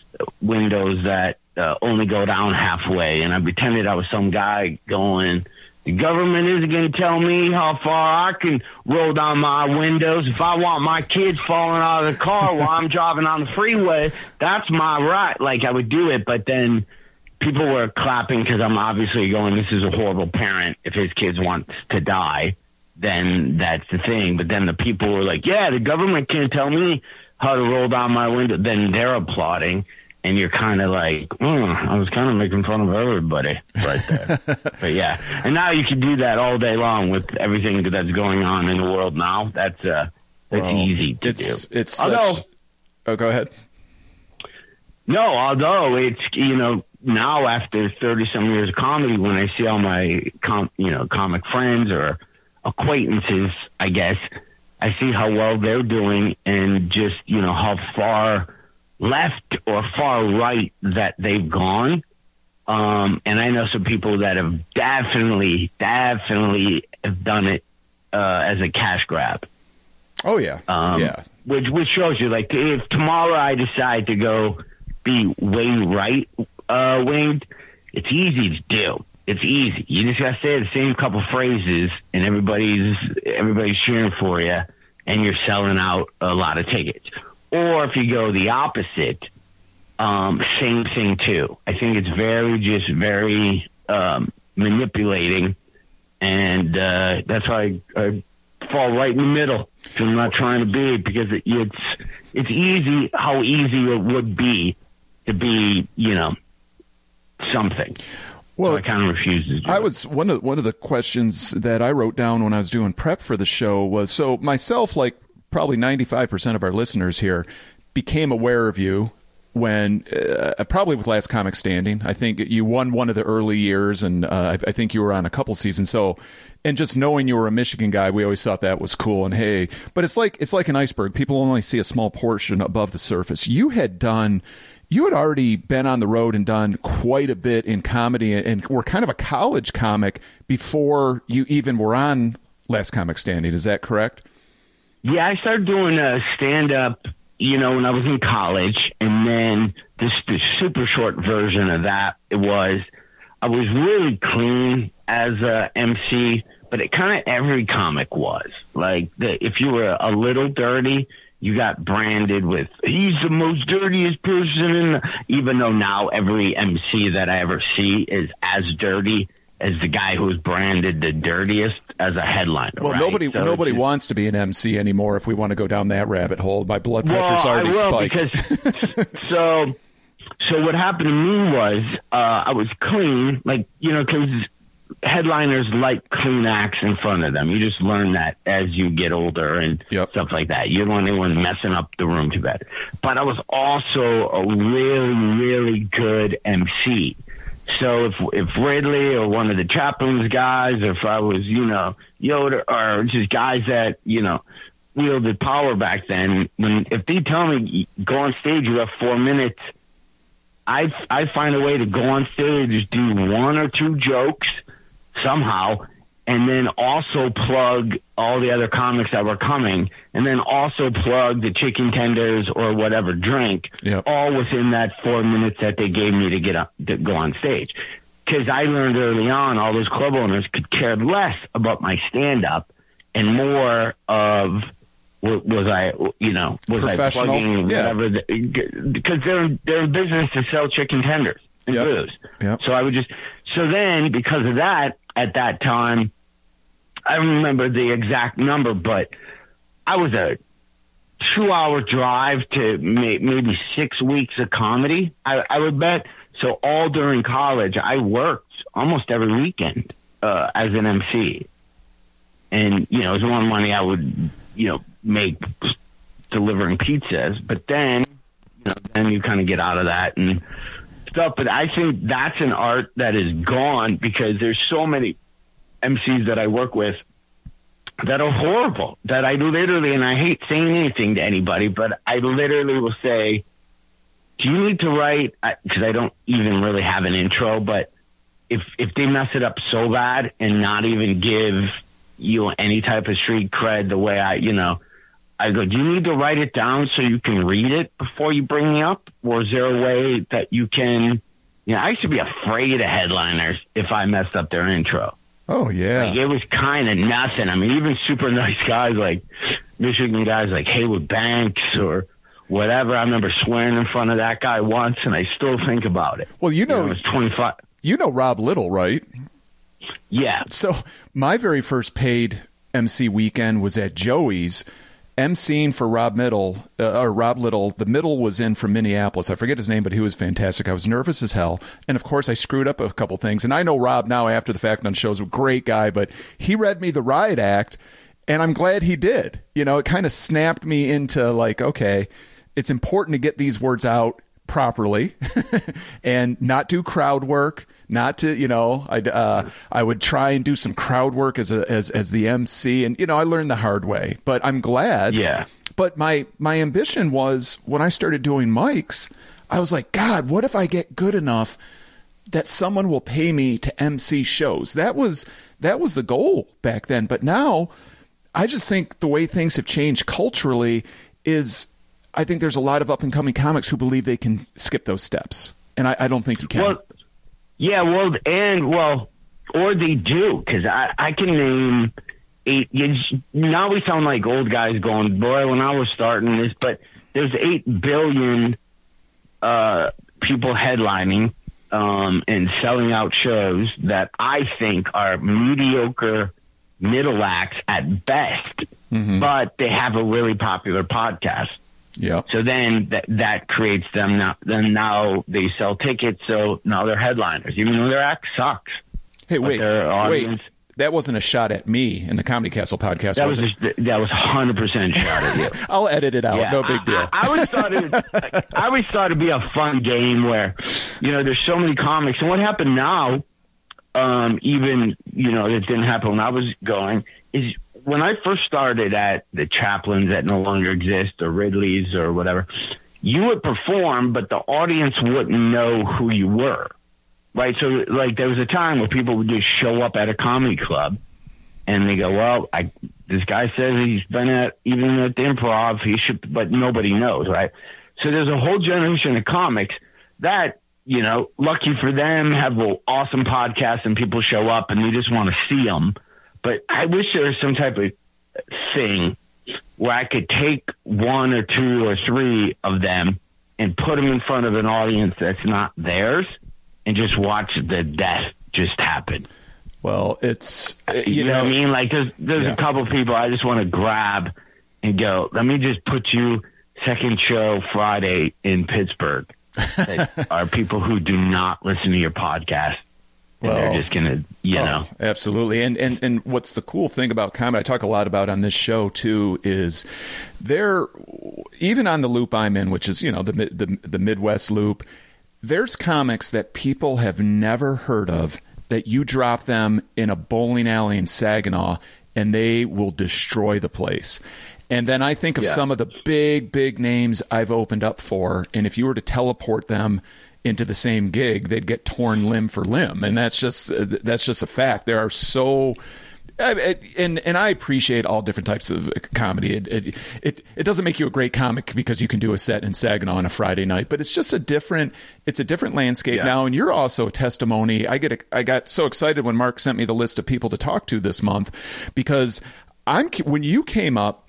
S3: windows that uh, only go down halfway. And I pretended I was some guy going, the government isn't going to tell me how far I can roll down my windows. If I want my kids falling out of the car while I'm driving on the freeway, that's my right. Like I would do it, but then people were clapping because I'm obviously going, this is a horrible parent. If his kids want to die, then that's the thing. But then the people were like, yeah, the government can't tell me how to roll down my window. Then they're applauding and you're kind of like, mm, I was kind of making fun of everybody right there. but yeah, and now you can do that all day long with everything that's going on in the world now. That's uh, that's well, easy to
S1: it's,
S3: do.
S1: It's although, such... oh, go ahead.
S3: No, although it's you know now after thirty some years of comedy, when I see all my com you know comic friends or acquaintances, I guess I see how well they're doing and just you know how far left or far right that they've gone. Um, and I know some people that have definitely, definitely have done it uh, as a cash grab.
S1: Oh yeah,
S3: um,
S1: yeah.
S3: Which which shows you, like, if tomorrow I decide to go be way right uh, winged, it's easy to do. It's easy. You just gotta say the same couple phrases, and everybody's everybody's cheering for you, and you're selling out a lot of tickets. Or if you go the opposite, um, same thing too. I think it's very, just very um, manipulating, and uh, that's why I, I fall right in the middle. I'm not trying to be because it, it's it's easy how easy it would be to be, you know, something. Well, so I kind of refuse
S1: I was one of one of the questions that I wrote down when I was doing prep for the show was so myself like probably 95% of our listeners here became aware of you when uh, probably with last comic standing. I think you won one of the early years and uh, I, I, think you were on a couple seasons. So and just knowing you were a michigan guy we always thought that was cool and hey but it's like it's like an iceberg. People only see a small portion above the surface. You had done you had already been on the road and done quite a bit in comedy and were kind of a college comic before you even were on last comic standing. Is that correct
S3: yeah, I started doing uh, a stand up, you know, when I was in college, and then this the super short version of that it was I was really clean as a MC, but it kind of every comic was. Like the, if you were a little dirty, you got branded with he's the most dirtiest person in the, even though now every MC that I ever see is as dirty as the guy who's branded the dirtiest as a headliner.
S1: Well,
S3: right?
S1: nobody
S3: so
S1: nobody just, wants to be an MC anymore. If we want to go down that rabbit hole, my blood pressure's
S3: well,
S1: already
S3: spiked. Because, so, so what happened to me was uh, I was clean, like you know, because headliners like clean acts in front of them. You just learn that as you get older and
S1: yep.
S3: stuff like that. You don't want anyone messing up the room too bad. But I was also a really, really good MC. So if if Ridley or one of the Chaplin's guys, if I was you know Yoda or just guys that you know wielded power back then, when if they tell me go on stage, you have four minutes. I I find a way to go on stage, do one or two jokes somehow, and then also plug all the other comics that were coming, and then also plug the chicken tenders or whatever drink,
S1: yep.
S3: all within that four minutes that they gave me to get up to go on stage. Because I learned early on, all those club owners could care less about my stand up and more of was I, you know, was I plugging
S1: yeah.
S3: whatever? Because they're they're business to sell chicken tenders and
S1: yep.
S3: booze.
S1: Yep.
S3: So I would just so then because of that, at that time, I don't remember the exact number, but I was a two hour drive to may, maybe six weeks of comedy. I, I would bet. So all during college, I worked almost every weekend uh, as an MC, and you know, it was one money I would you know make delivering pizzas. But then, you know, then you kind of get out of that and stuff. But I think that's an art that is gone because there's so many MCs that I work with that are horrible. That I literally, and I hate saying anything to anybody, but I literally will say, "Do you need to write?" Because I, I don't even really have an intro, but if if they mess it up so bad and not even give you any type of street cred the way I, you know, I go, do you need to write it down so you can read it before you bring me up? Or is there a way that you can, you know, I used to be afraid of headliners if I messed up their intro.
S1: Oh yeah.
S3: Like, it was kind of nothing. I mean, even super nice guys like Michigan guys like Heywood Banks or whatever. I remember swearing in front of that guy once and I still think about it.
S1: Well, you know,
S3: you know it's 25.
S1: You know Rob Little, right?
S3: Yeah.
S1: So my very first paid MC weekend was at Joey's emceeing for Rob Middle uh, or Rob Little. The middle was in from Minneapolis. I forget his name, but he was fantastic. I was nervous as hell, and of course I screwed up a couple things. And I know Rob now after the fact on shows, a great guy, but he read me the riot act, and I'm glad he did. You know, it kind of snapped me into like, okay, it's important to get these words out properly and not do crowd work not to you know I uh, I would try and do some crowd work as a as as the MC and you know I learned the hard way but I'm glad.
S3: Yeah.
S1: But my my ambition was when I started doing mics I was like god what if I get good enough that someone will pay me to MC shows? That was that was the goal back then. But now I just think the way things have changed culturally is I think there's a lot of up and coming comics who believe they can skip those steps. And I, I don't think you can.
S3: Well, yeah, well, and well, or they do because I I can name eight. You, now we sound like old guys going, boy, when I was starting this, but there's eight billion uh, people headlining um, and selling out shows that I think are mediocre middle acts at best, mm-hmm. but they have a really popular podcast.
S1: Yeah.
S3: So then that that creates them now. Then now they sell tickets, so now they're headliners, even though their act sucks.
S1: Hey, wait, wait. That wasn't a shot at me in the Comedy Castle podcast.
S3: That
S1: was,
S3: was just, that was hundred percent shot at you.
S1: I'll edit it out. Yeah, no big deal. I,
S3: I, always thought it. I always thought it'd be a fun game where, you know, there's so many comics, and what happened now, um, even you know, it didn't happen when I was going, is when I first started at the Chaplins that no longer exist or Ridley's or whatever, you would perform, but the audience wouldn't know who you were. Right. So like there was a time where people would just show up at a comedy club and they go, well, I, this guy says he's been at, even at the improv, he should, but nobody knows. Right. So there's a whole generation of comics that, you know, lucky for them have an awesome podcast and people show up and they just want to see them but I wish there was some type of thing where I could take one or two or three of them and put them in front of an audience that's not theirs and just watch the death just happen.
S1: Well, it's
S3: you, you know, know, what I mean. Like there's there's yeah. a couple people I just want to grab and go. Let me just put you second show Friday in Pittsburgh. that are people who do not listen to your podcast well, they're just going to, you oh, know.
S1: Absolutely. And, and, and what's the cool thing about comedy, I talk a lot about on this show too, is there, even on the loop I'm in, which is, you know, the, the, the Midwest loop, there's comics that people have never heard of that you drop them in a bowling alley in Saginaw and they will destroy the place. And then I think of yeah. some of the big, big names I've opened up for. And if you were to teleport them into the same gig, they'd get torn limb for limb, and that's just that's just a fact. There are so. And and I appreciate all different types of comedy. It, it, it it doesn't make you a great comic because you can do a set in Saginaw on a Friday night, but it's just a different it's a different landscape yeah. now. And you're also a testimony. I get a, I got so excited when Mark sent me the list of people to talk to this month because I'm when you came up,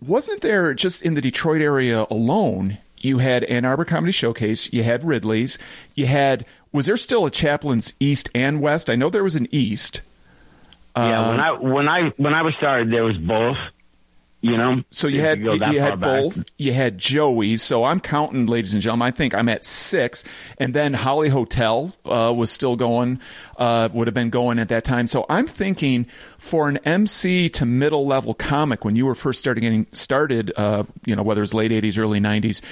S1: wasn't there just in the Detroit area alone? You had Ann Arbor Comedy Showcase, you had Ridley's, you had was there still a Chaplin's East and West? I know there was an East.
S3: Yeah, uh, when I when I when I was started, there was both. You know,
S1: So you had you, you had
S3: back.
S1: both. You had Joey. So I'm counting, ladies and gentlemen. I think I'm at six, and then Holly Hotel uh, was still going. Uh, would have been going at that time. So I'm thinking for an MC to middle level comic when you were first starting getting started. Uh, you know, whether it's late '80s, early '90s,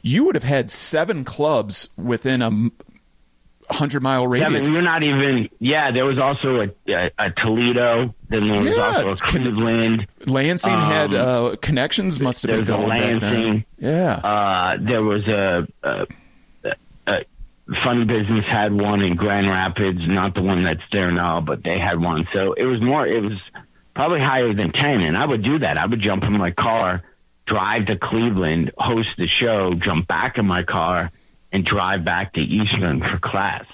S1: you would have had seven clubs within a hundred mile
S3: Yeah,
S1: radius.
S3: but you're not even. Yeah, there was also a, a, a Toledo. Then there was
S1: Yeah,
S3: also a Cleveland.
S1: Lansing had
S3: Um,
S1: uh, connections. Must have been
S3: a
S1: going then.
S3: Lansing.
S1: Yeah.
S3: Uh, there was a, a, a, a Funny Business had one in Grand Rapids, not the one that's there now, but they had one. So it was more. It was probably higher than ten, and I would do that. I would jump in my car, drive to Cleveland, host the show, jump back in my car, and drive back to Eastern for class.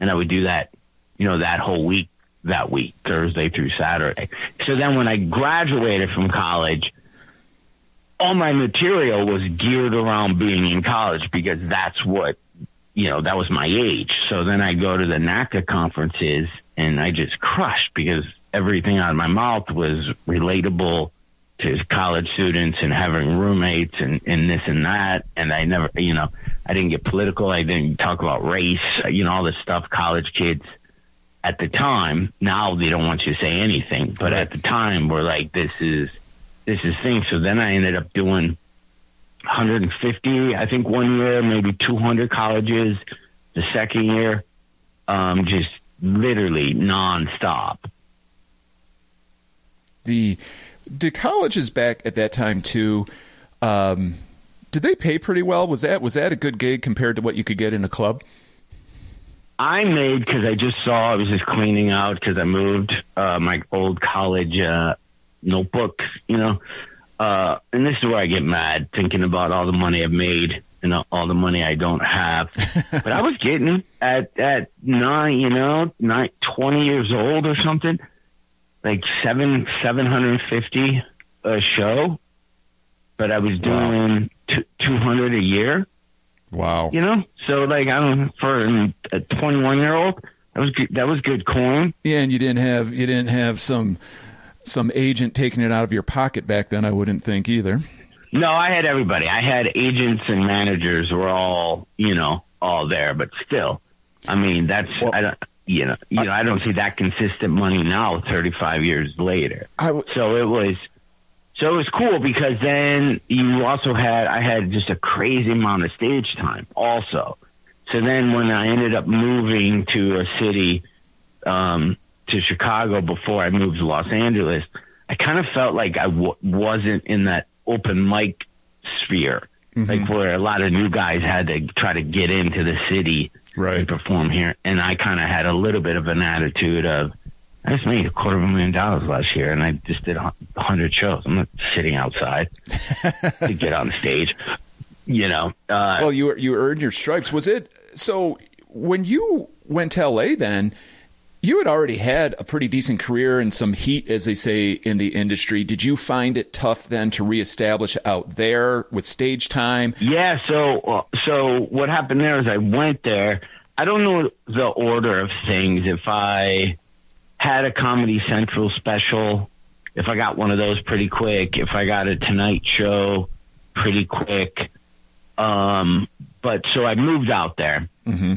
S3: And I would do that, you know, that whole week. That week, Thursday through Saturday. So then, when I graduated from college, all my material was geared around being in college because that's what you know that was my age so then i go to the naca conferences and i just crushed because everything out of my mouth was relatable to college students and having roommates and, and this and that and i never you know i didn't get political i didn't talk about race you know all this stuff college kids at the time now they don't want you to say anything but at the time we're like this is this is thing. So then I ended up doing 150, I think one year, maybe 200 colleges. The second year, um, just literally nonstop.
S1: the did colleges back at that time too um did they pay pretty well was that was that a good gig compared to what you could get in a club
S3: I made because I just saw I was just cleaning out because I moved uh, my old college uh, notebooks, you know. Uh, and this is where I get mad thinking about all the money I've made and all the money I don't have. but I was getting at at nine, you know, nine, 20 years old or something, like seven seven hundred fifty a show. But I was
S1: Wow.
S3: doing two two hundred a year
S1: wow
S3: you know. So like I don't for a 21 year old, that was good, that was good coin.
S1: yeah and you didn't have you didn't have some some agent taking it out of your pocket back then i wouldn't think either
S3: No, I had everybody. I had agents and managers were all you know all there, but still, I mean that's
S1: Well,
S3: I don't you know you know I don't see that consistent money now 35 years later.
S1: i w-
S3: So it was so it was cool because then you also had I had just a crazy amount of stage time also. So then when I ended up moving to a city um to Chicago before I moved to Los Angeles, I kind of felt like I w- wasn't in that open mic sphere. Like where a lot of new guys had to try to get into the city
S1: Right.
S3: perform here. And I kind of had a little bit of an attitude of, I just made a quarter of a million dollars last year, and I just did a hundred shows. I'm not sitting outside to get on stage, you know. Uh,
S1: well you you earned your stripes was it so when you went to la then you had already had a pretty decent career and some heat, as they say in the industry. Did you find it tough then to reestablish out there with stage time?
S3: Yeah, so uh, so what happened there is I went there. I don't know the order of things. If I had a Comedy Central special, if I got one of those pretty quick, if I got a Tonight Show pretty quick. Um, but so I moved out there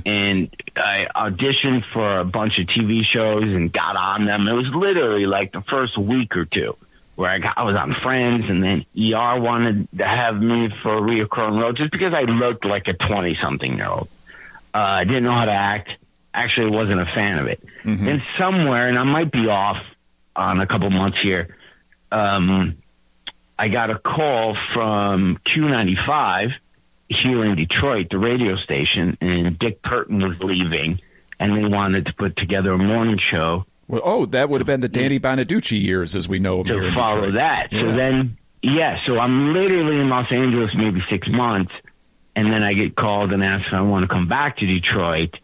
S3: and I auditioned for a bunch of TV shows and got on them. It was literally like the first week or two where I, got, I was on Friends, and then ER wanted to have me for a reoccurring role just because I looked like a twenty-something year old. Uh, I didn't know how to act. Actually, wasn't a fan of it. And somewhere, and I might be off on a couple months here. Um, I got a call from Q95 here in Detroit, the radio station, and Dick Curtin was leaving, and they wanted to put together a morning show
S1: Well, oh, that would have been the Danny Bonaduce years, as we know him
S3: to follow that. So
S1: Yeah.
S3: then, yeah, so I'm literally in Los Angeles maybe six months, and then I get called and asked if I want to come back to Detroit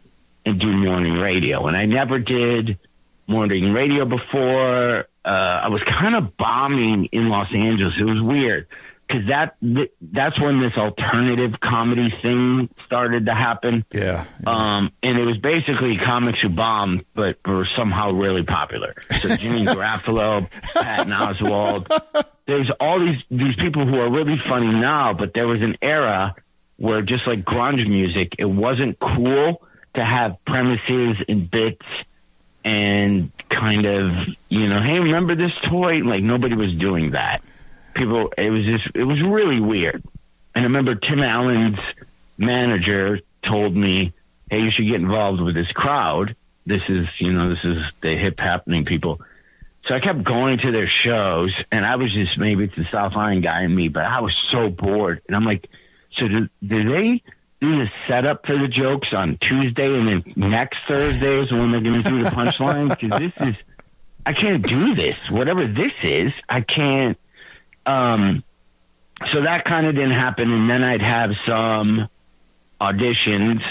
S3: and do morning radio. And I never did morning radio before. Uh, I was kind of bombing in Los Angeles. It was weird because that th- that's when this alternative comedy thing started to happen.
S1: Yeah.
S3: Um, and it was basically comics who bombed, but were somehow really popular. So Jimmy Garofalo, Patton Oswalt, there's all these these people who are really funny now, but there was an era where just like grunge music, it wasn't cool to have premises and bits and kind of you know, hey, remember this toy? Like nobody was doing that. People, it was just it was really weird. And I remember Tim Allen's manager told me, "Hey, you should get involved with this crowd. This is you know this is the hip happening people." So I kept going to their shows, and I was just maybe it's the South Lyon guy in me, but I was so bored. And I'm like, so do, do they do the setup for the jokes on Tuesday, and then next Thursday is when they're going to do the punchline? Because this is, I can't do this. Whatever this is, I can't. Um, so that kind of didn't happen, and then I'd have some auditions,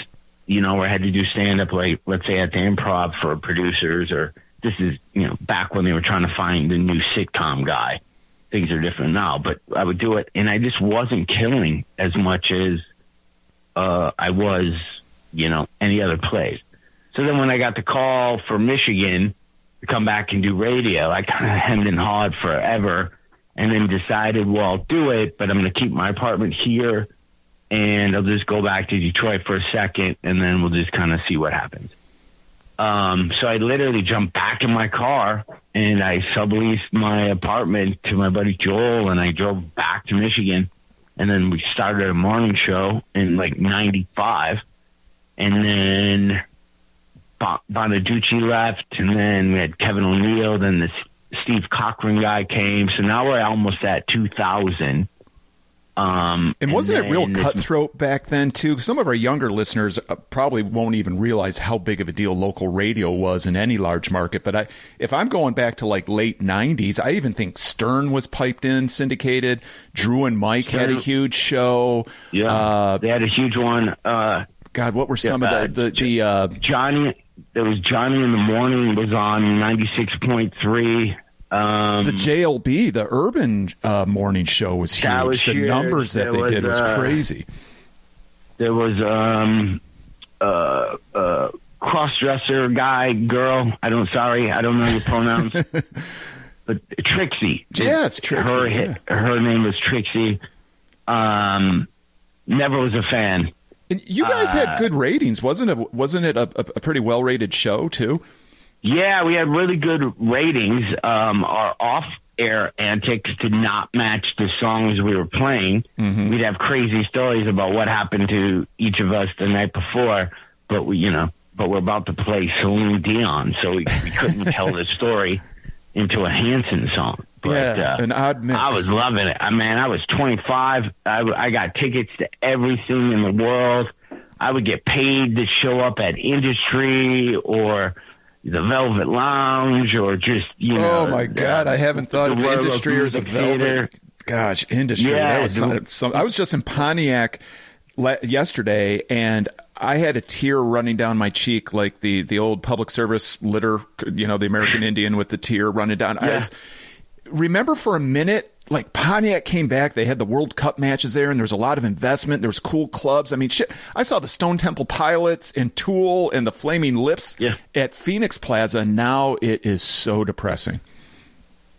S3: you know, where I had to do stand up, like let's say at the improv for producers or this is you know back when they were trying to find the new sitcom guy. Things are different now, but I would do it, and I just wasn't killing as much as uh, I was, you know, any other place. So then when I got the call for Michigan to come back and do radio, I kind of hemmed and hawed forever, and then decided, well, I'll do it, but I'm going to keep my apartment here, and I'll just go back to Detroit for a second, and then we'll just kind of see what happens. Um, so I literally jumped back in my car and I subleased my apartment to my buddy Joel and I drove back to Michigan. And then we started a morning show in like 95. And then Bonaduce left. And then we had Kevin O'Neill. Then the Steve Cochran guy came. So now we're almost at 2000.
S1: Um, and wasn't and it real cutthroat back then too? Some of our younger listeners uh, probably won't even realize how big of a deal local radio was in any large market. But I, if I'm going back to like late '90s, I even think Stern was piped in, syndicated. Drew and Mike Stern, had a huge show.
S3: Yeah, uh, they had a huge one. Uh,
S1: God, what were some yeah, of the the, the uh,
S3: Johnny? There was Johnny in the morning was on ninety six point three. Um,
S1: the JLB, the Urban uh, Morning Show, was huge. Was the huge. numbers that there they was, did was uh, crazy.
S3: There was um, uh, uh, cross-dresser guy, girl. I don't. Sorry, I don't know your pronouns. but Trixie.
S1: Yeah, it's Trixie.
S3: Her,
S1: yeah.
S3: her name was Trixie. Um, never was a fan.
S1: And you guys had uh, good ratings, wasn't it? Wasn't it a, a pretty well-rated show too?
S3: Yeah, we had really good ratings. Um, our off air antics did not match the songs we were playing. Mm-hmm. We'd have crazy stories about what happened to each of us the night before, but we, you know, but we're about to play Celine Dion, so we, we couldn't tell the story into a Hanson song.
S1: But, yeah, uh, an odd mix.
S3: I was loving it. I mean, I was 25. I, I got tickets to everything in the world. I would get paid to show up at industry or the Velvet Lounge or just you oh, know.
S1: Oh my God! I haven't thought of industry or the Velvet. Gosh, industry. Yeah, that was some, some, I was just in Pontiac le- yesterday, and I had a tear running down my cheek, like the the old public service litter. You know, the American Indian with the tear running down. Yeah. I was remember for a minute like Pontiac came back. They had the World Cup matches there, and there was a lot of investment. There was cool clubs. I mean, shit. I saw the Stone Temple Pilots and Tool and the Flaming Lips
S3: yeah.
S1: at Phoenix Plaza. Now it is so depressing.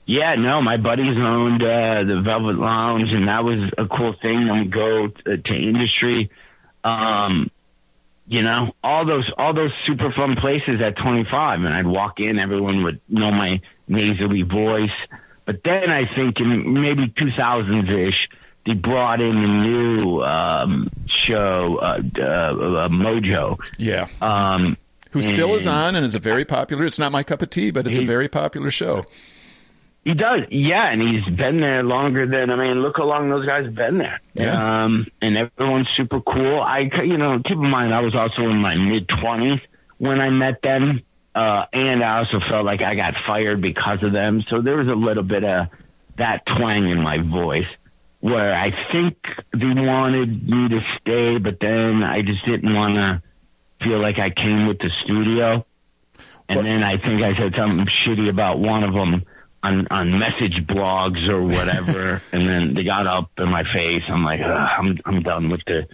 S3: Yeah, no, my buddies owned uh, the Velvet Lounge, and that was a cool thing. Then we go to, to industry. Um, you know, all those all those super fun places at 25, and I'd walk in, everyone would know my nasally voice. But then I think in maybe 2000s ish, they brought in a new um, show, uh, uh, uh, Mojo.
S1: Yeah.
S3: Um,
S1: Who still is on and is a very popular. It's not my cup of tea, but it's he, a very popular show.
S3: He does, yeah, and he's been there longer than I mean. Look how long those guys have been there.
S1: Yeah.
S3: Um, and everyone's super cool. I, you know, keep in mind I was also in my mid twenties when I met them. Uh, and I also felt like I got fired because of them. So there was a little bit of that twang in my voice where I think they wanted me to stay, but then I just didn't want to feel like I came with the studio. And then I think I said something shitty about one of them on on message blogs or whatever, and then they got up in my face. I'm like, I'm I'm done with the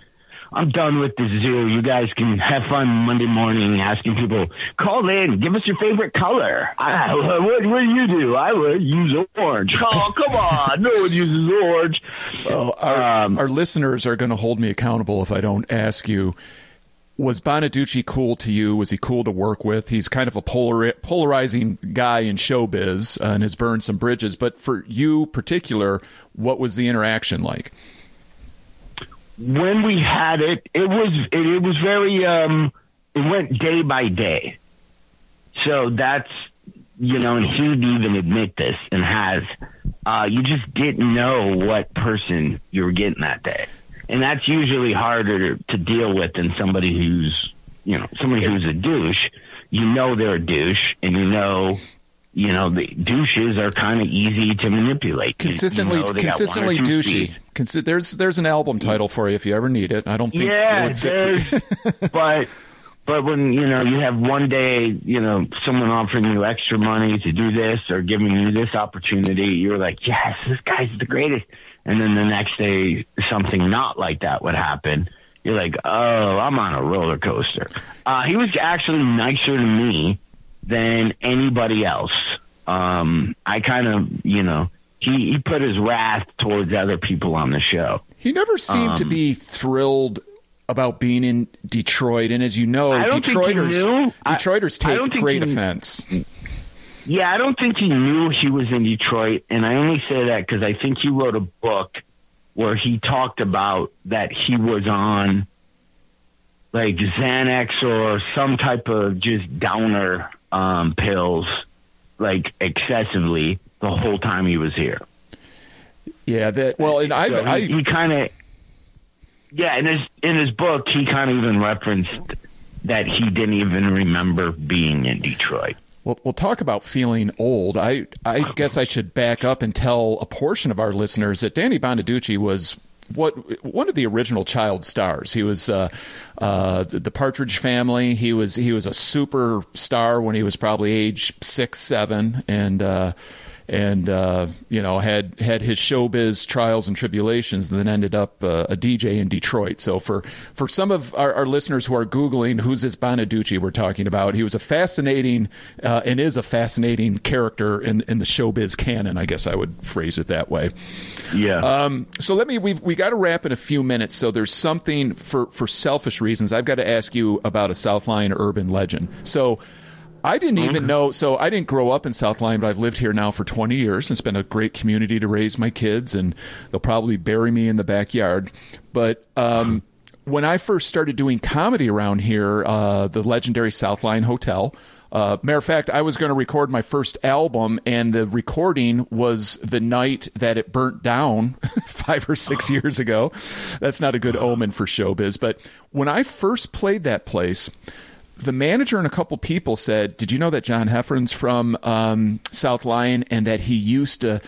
S3: I'm done with the zoo. You guys can have fun Monday morning asking people, call in, give us your favorite color. I, what, what do you do? I would use orange. Oh, come on. No one uses orange.
S1: Well, our, um, our listeners are going to hold me accountable if I don't ask you was Bonaduce cool to you? Was he cool to work with? He's kind of a polar, polarizing guy in showbiz uh, and has burned some bridges. But for you, particular, what was the interaction like?
S3: When we had it, it was it, it was very um, it went day by day. So that's you know, and he'd even admit this and has. Uh, you just didn't know what person you were getting that day and that's usually harder to deal with than somebody who's you know somebody who's a douche. You know they're a douche, and you know you know the douches are kind of easy to manipulate.
S1: Consistently,
S3: you know,
S1: consistently douchey. Consi- there's there's an album title for you if you ever need it. I don't think
S3: yeah, there's, but but when you know you have one day, you know, someone offering you extra money to do this or giving you this opportunity, you're like, yes, this guy's the greatest and then the next day something not like that would happen, you're like, oh, I'm on a roller coaster. Uh, he was actually nicer to me than anybody else. Um, I kind of, you know, he, he put his wrath towards other people on the show.
S1: He never seemed um, to be thrilled about being in Detroit, and as you know, Detroiters Detroiters take great he, offense.
S3: Yeah, I don't think he knew he was in Detroit, and I only say that because I think he wrote a book where he talked about that he was on like Xanax or some type of just downer um, pills, like excessively the whole time he was here.
S1: Yeah, that well, and I,
S3: so he, he kind of yeah, in his in his book, he kind of even referenced that he didn't even remember being in Detroit.
S1: We'll, we'll talk about feeling old. I, I guess I should back up and tell a portion of our listeners that Danny Bonaduce was what one of the original child stars. He was uh, uh, the Partridge Family. He was he was a super star when he was probably age six, seven, and uh, and uh, you know had had his showbiz trials and tribulations, and then ended up uh, a DJ in Detroit. So for for some of our, our, listeners who are googling who's this Bonaduce we're talking about, he was a fascinating uh, and is a fascinating character in in the showbiz canon. I guess I would phrase it that way.
S3: Yeah.
S1: Um, so let me we've we got to wrap in a few minutes. So there's something for for selfish reasons. I've got to ask you about a South Lyon urban legend. So. I didn't even know. So I didn't grow up in South Lyon, but I've lived here now for 20 years. It's been a great community to raise my kids, and they'll probably bury me in the backyard. But um, when I first started doing comedy around here, uh, the legendary South Lyon Hotel. Uh, matter of fact, I was going to record my first album, and the recording was the night that it burnt down five or six years ago. That's not a good omen for showbiz. But when I first played that place, the manager and a couple people said, "Did you know that John Heffron's from um, South Lyon and that he used to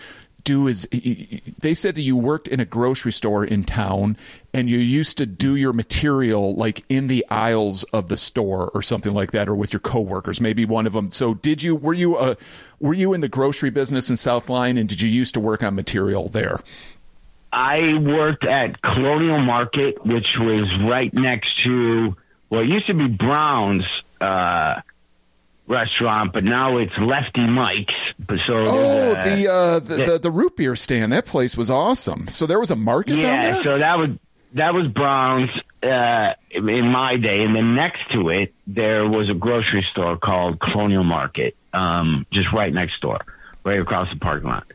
S1: do his?" He, they said that you worked in a grocery store in town and you used to do your material like in the aisles of the store or something like that, or with your coworkers. Maybe one of them. So, did you? Were you a? Were you in the grocery business in South Lyon, and did you used to work on material there?
S3: I worked at Colonial Market, which was right next to well, it used to be Brown's uh, restaurant, but now it's Lefty Mike's. So
S1: oh, a, the, uh, the, the, the root beer stand. That place was awesome. So there was a market
S3: yeah,
S1: down there.
S3: so that was that was Brown's uh, in my day, and then next to it there was a grocery store called Colonial Market, um, just right next door, right across the parking lot.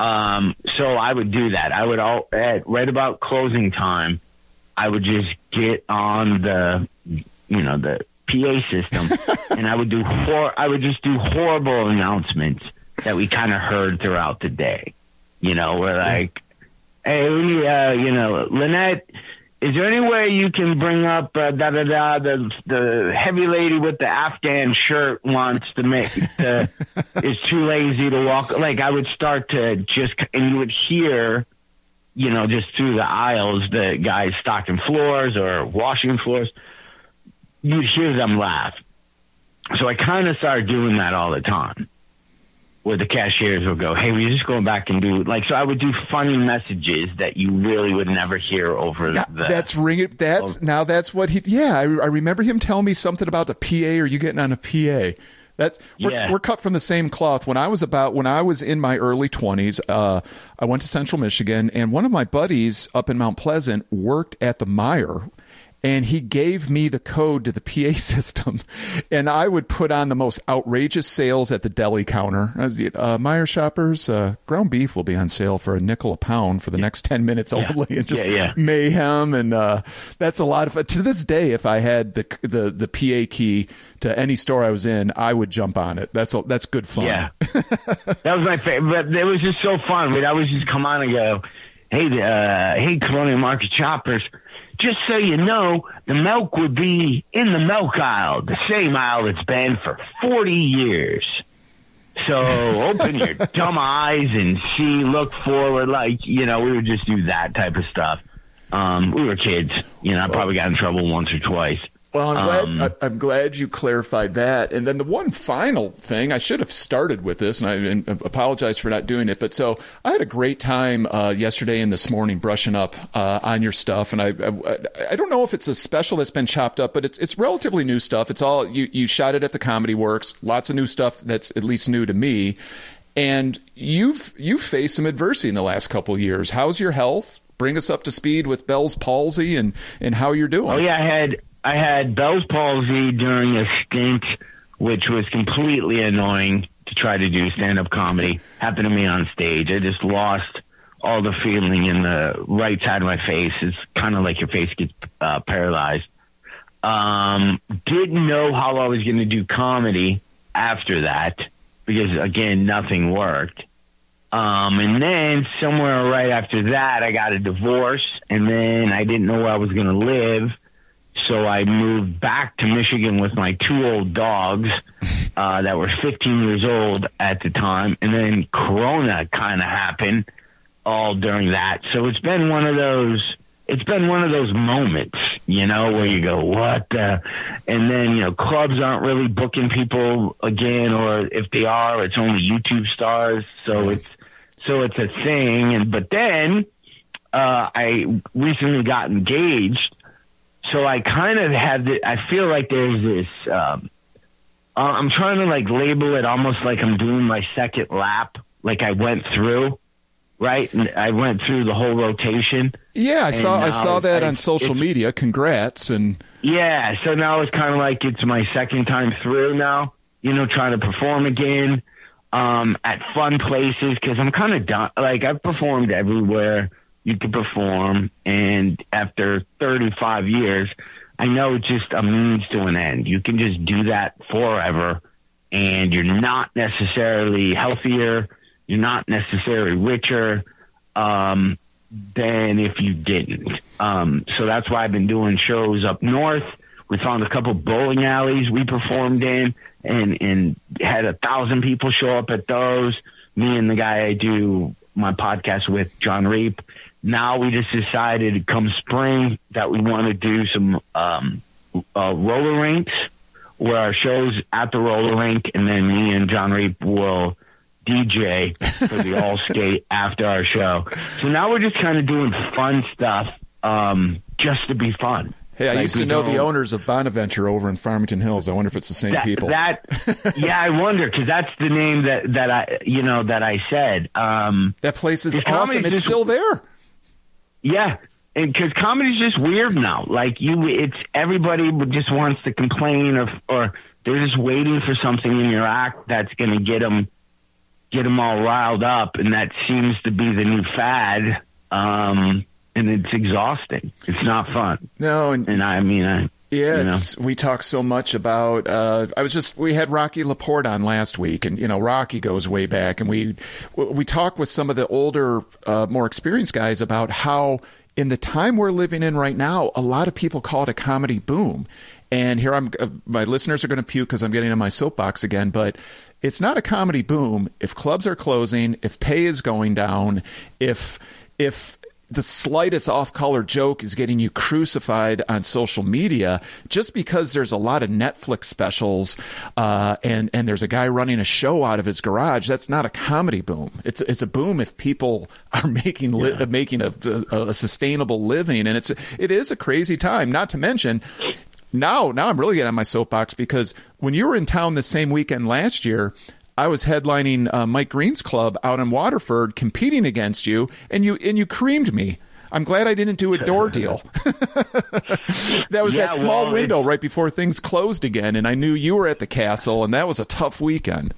S3: Um, so I would do that. I would all at right about closing time. I would just get on the, you know, the PA system, and I would do hor- I would just do horrible announcements that we kind of heard throughout the day. You know, we're like, hey, uh, you know, Lynette, is there any way you can bring up uh, da da da the the heavy lady with the Afghan shirt wants to make uh, is too lazy to walk? Like I would start to just and you would hear you know, just through the aisles, the guys stocking floors or washing floors, you'd hear them laugh. So I kind of started doing that all the time. where the cashiers would go, "Hey, we're just going back and do like." So I would do funny messages that you really would never hear over
S1: Yeah,
S3: the.
S1: that's ring. it. That's now. That's what he. Yeah, I, I remember him telling me something about the PA. Or you getting on a PA? That's we're,
S3: Yeah.
S1: we're cut from the same cloth. When I was about when I was in my early twenties, uh, I went to Central Michigan, and one of my buddies up in Mount Pleasant worked at the Meijer. And he gave me the code to the PA system, and I would put on the most outrageous sales at the deli counter. I was, uh, Meijer shoppers, uh, ground beef will be on sale for a nickel a pound for the next ten minutes only, and just
S3: Yeah, yeah.
S1: mayhem and uh, that's a lot of fun. To this day, if I had the the the PA key to any store I was in, I would jump on it. That's a, that's good fun.
S3: Yeah, that was my favorite. But it was just so fun. We'd always just come on and go, "Hey, uh, hey, Colonial Market shoppers." Just so you know, the milk would be in the milk aisle, the same aisle it's been for 40 years. So open your dumb eyes and see, look forward. Like, you know, we would just do that type of stuff. Um, we were kids. You know, I probably got in trouble once or twice.
S1: Well, I'm glad
S3: Um,
S1: I, I'm glad you clarified that. And then the one final thing, I should have started with this, and I and apologize for not doing it. But so I had a great time uh, yesterday and this morning brushing up uh, on your stuff, and I, I I don't know if it's a special that's been chopped up, but it's it's relatively new stuff. It's all you you shot it at the Comedy Works, lots of new stuff that's at least new to me. And you've you've faced some adversity in the last couple of years. How's your health? Bring us up to speed with Bell's palsy and and how you're doing.
S3: Oh yeah, I had I had Bell's palsy during a stint, which was completely annoying to try to do stand up comedy. Happened to me on stage. I just lost all the feeling in the right side of my face. It's kind of like your face gets uh, paralyzed. Um, didn't know how I was going to do comedy after that because again, nothing worked. Um, and then somewhere right after that, I got a divorce, and then I didn't know where I was going to live, so I moved back to Michigan with my two old dogs uh, that were 15 years old at the time, and then Corona kind of happened all during that. So it's been one of those. It's been one of those moments, you know, where you go, "What?" the And then you know, clubs aren't really booking people again, or if they are, it's only YouTube stars. So it's so it's a thing. And but then uh, I recently got engaged, so I kind of have. The, I feel like there's this. Um, uh, I'm trying to like label it almost like I'm doing my second lap, like I went through, right? And I went through the whole rotation.
S1: Yeah, I saw I saw that
S3: it's-
S1: on social media. Congrats and
S3: Yeah, so now it's kind of like it's my second time through now, you know, trying to perform again um, at fun places because I'm kind of done. Like, I've performed everywhere you could perform, and after 35 years, I know it's just a means to an end. You can just do that forever, and you're not necessarily healthier, you're not necessarily richer. Um, than if you didn't. Um, so that's why I've been doing shows up north. We found a couple bowling alleys we performed in and, and had a thousand people show up at those. Me and the guy I do my podcast with, John Reap. Now we just decided come spring that we want to do some, um, uh, roller rinks where our shows at the roller rink and then me and John Reap will DJ for the all skate after our show. So now we're just kind of doing fun stuff, um, just to be fun.
S1: hey, I
S3: Like,
S1: used to know the owners of Bonaventure over in Farmington Hills. I wonder if it's the same
S3: that,
S1: people.
S3: That, yeah, I wonder because that's the name that that I, you know, that I said. Um,
S1: that place is awesome. It's
S3: just-
S1: still there.
S3: Yeah, because comedy's just weird now. Like you, it's everybody just wants to complain or or they're just waiting for something in your act that's going to get them get them all riled up, and that seems to be the new fad. Um, and it's exhausting. It's not fun.
S1: No, and
S3: And I mean, I,
S1: Yeah,
S3: you know?
S1: it's, we talk so much about. Uh, I was just we had Rocky Laporte on last week, and you know Rocky goes way back, and we we talk with some of the older, uh, more experienced guys about how in the time we're living in right now, a lot of people call it a comedy boom. And here I'm, uh, my listeners are going to puke because I'm getting on my soapbox again, but it's not a comedy boom if clubs are closing, if pay is going down, if if the slightest off color joke is getting you crucified on social media just because there's a lot of Netflix specials uh, and and there's a guy running a show out of his garage. That's not a comedy boom. It's it's a boom if people are making li- yeah. making a, a, a sustainable living, and it's it is a crazy time. Not to mention. Now, now I'm really getting on my soapbox because when you were in town the same weekend last year, I was headlining uh, Mike Green's club out in Waterford, competing against you, and you and you creamed me. I'm glad I didn't do a door deal. that was yeah, that small well, window right before things closed again, and I knew you were at the castle, and that was a tough weekend.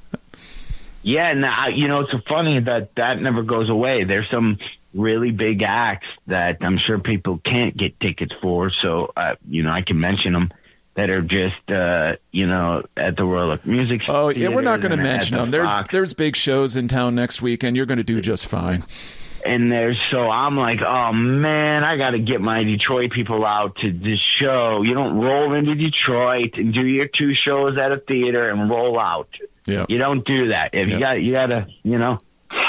S3: Yeah, and I, you know it's funny that that never goes away. There's some really big acts that I'm sure people can't get tickets for, so uh, you know I can mention them that are just uh, you know at the World of Music.
S1: Oh yeah, we're not going to mention them. There's there's big shows in town next week, and you're going to do just fine.
S3: And there's so I'm like, oh man, I got to get my Detroit people out to this show. You don't roll into Detroit and do your two shows at a theater and roll out. Yeah, you don't do that. If yep. you got, you got to, you know.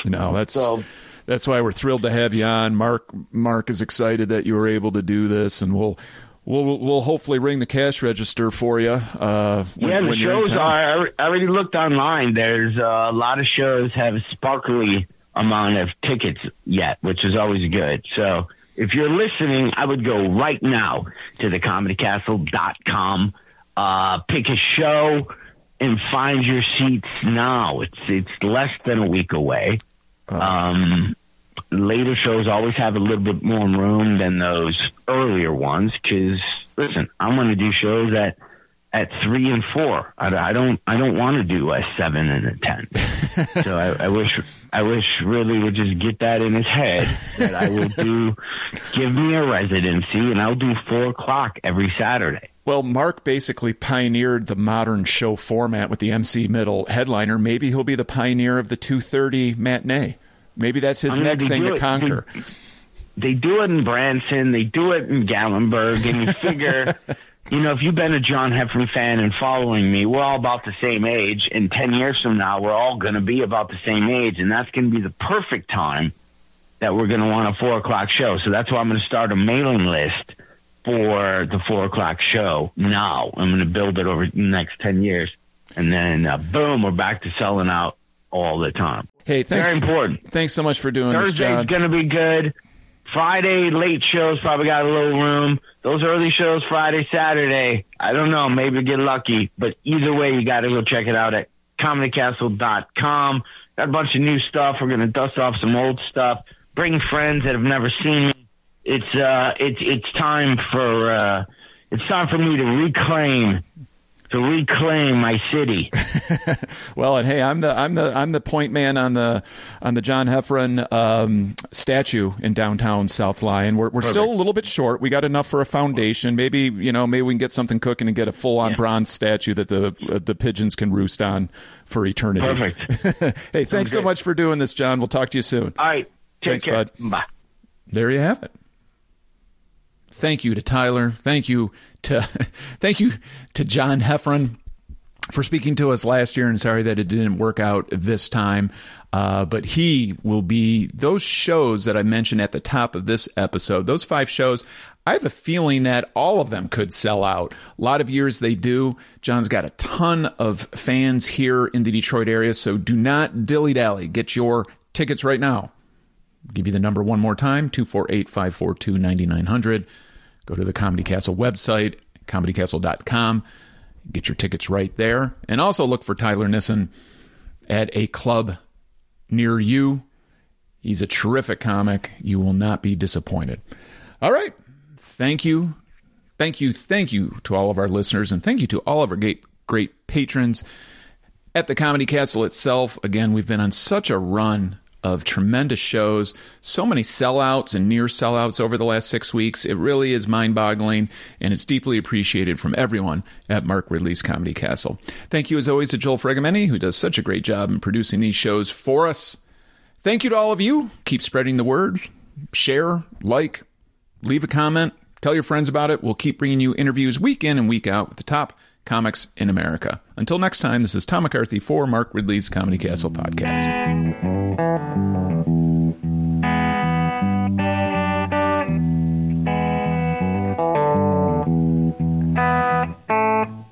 S1: No, that's. So, that's why we're thrilled to have you on. Mark Mark is excited that you were able to do this, and we'll We'll we'll hopefully ring the cash register for you. Uh,
S3: when, yeah, the shows are. I already looked online. There's uh, a lot of shows have sparkly amount of tickets yet, which is always good. So if you're listening, I would go right now to thecomedycastle.com, uh, pick a show, and find your seats now. It's it's less than a week away. Uh, um, later shows always have a little bit more room than those earlier ones because listen, I'm going to do shows at at three and four. I, I don't I don't want to do a seven and a ten. so I, I, wish I wish Ridley would just get that in his head that I will do give me a residency and I'll do four o'clock every Saturday.
S1: Well, Mark basically pioneered the modern show format with the MC middle headliner. Maybe he'll be the pioneer of the 2:30 matinee. Maybe that's his I mean, next thing to conquer.
S3: They, they, do it in Branson, they do it in Gatlinburg, and you figure, you know, if you've been a John Heffron fan and following me, we're all about the same age. And 10 years from now, we're all going to be about the same age. And that's going to be the perfect time that we're going to want a four o'clock show. So that's why I'm going to start a mailing list for the four o'clock show now. I'm going to build it over the next 10 years. And then, uh, boom, we're back to selling out all the time.
S1: Hey, thanks.
S3: Very important.
S1: Thanks so much for doing
S3: Thursday's
S1: this, John.
S3: going to be good. Friday late shows probably got a little room. Those early shows Friday, Saturday. I don't know. Maybe get lucky, but either way, you got to go check it out at comedycastle.com. Got a bunch of new stuff. We're going to dust off some old stuff. Bring friends that have never seen me. It's uh, it's it's time for uh, it's time for me to reclaim to reclaim my city.
S1: well, and hey, I'm the I'm the I'm the point man on the on the John Heffron um, statue in downtown South Lyon. We're we're still a little bit short. We got enough for a foundation. Maybe you know maybe we can get something cooking and get a full on yeah. bronze statue that the uh, the pigeons can roost on for eternity.
S3: Perfect.
S1: hey, thanks so much for doing this, John. We'll talk to you soon.
S3: All right.
S1: thanks,
S3: care.
S1: bud.
S3: Bye.
S1: There you have it. Thank you to Tyler. Thank you to thank you to John Heffron for speaking to us last year and sorry that it didn't work out this time. Uh, but he will be those shows that I mentioned at the top of this episode, those five shows. I have a feeling that all of them could sell out. A lot of years they do. John's got a ton of fans here in the Detroit area, so do not dilly dally. Get your tickets right now. Give you the number one more time 248 542 9900. Go to the Comedy Castle website, comedycastle.com. Get your tickets right there. And also look for Tyler Nissen at a club near you. He's a terrific comic. You will not be disappointed. All right. Thank you. Thank you. Thank you to all of our listeners and thank you to all of our great, great patrons at the Comedy Castle itself. Again, we've been on such a run of tremendous shows, so many sellouts and near sellouts over the last six weeks. It really is mind boggling, and it's deeply appreciated from everyone at Mark Ridley's Comedy Castle. Thank you, as always, to Joel Fragomeni, who does such a great job in producing these shows for us. Thank you to all of you. Keep spreading the word, share, like, leave a comment, tell your friends about it. We'll keep bringing you interviews week in and week out with the top comics in America. Until next time, this is Tom McCarthy for Mark Ridley's Comedy Castle podcast. Thank you.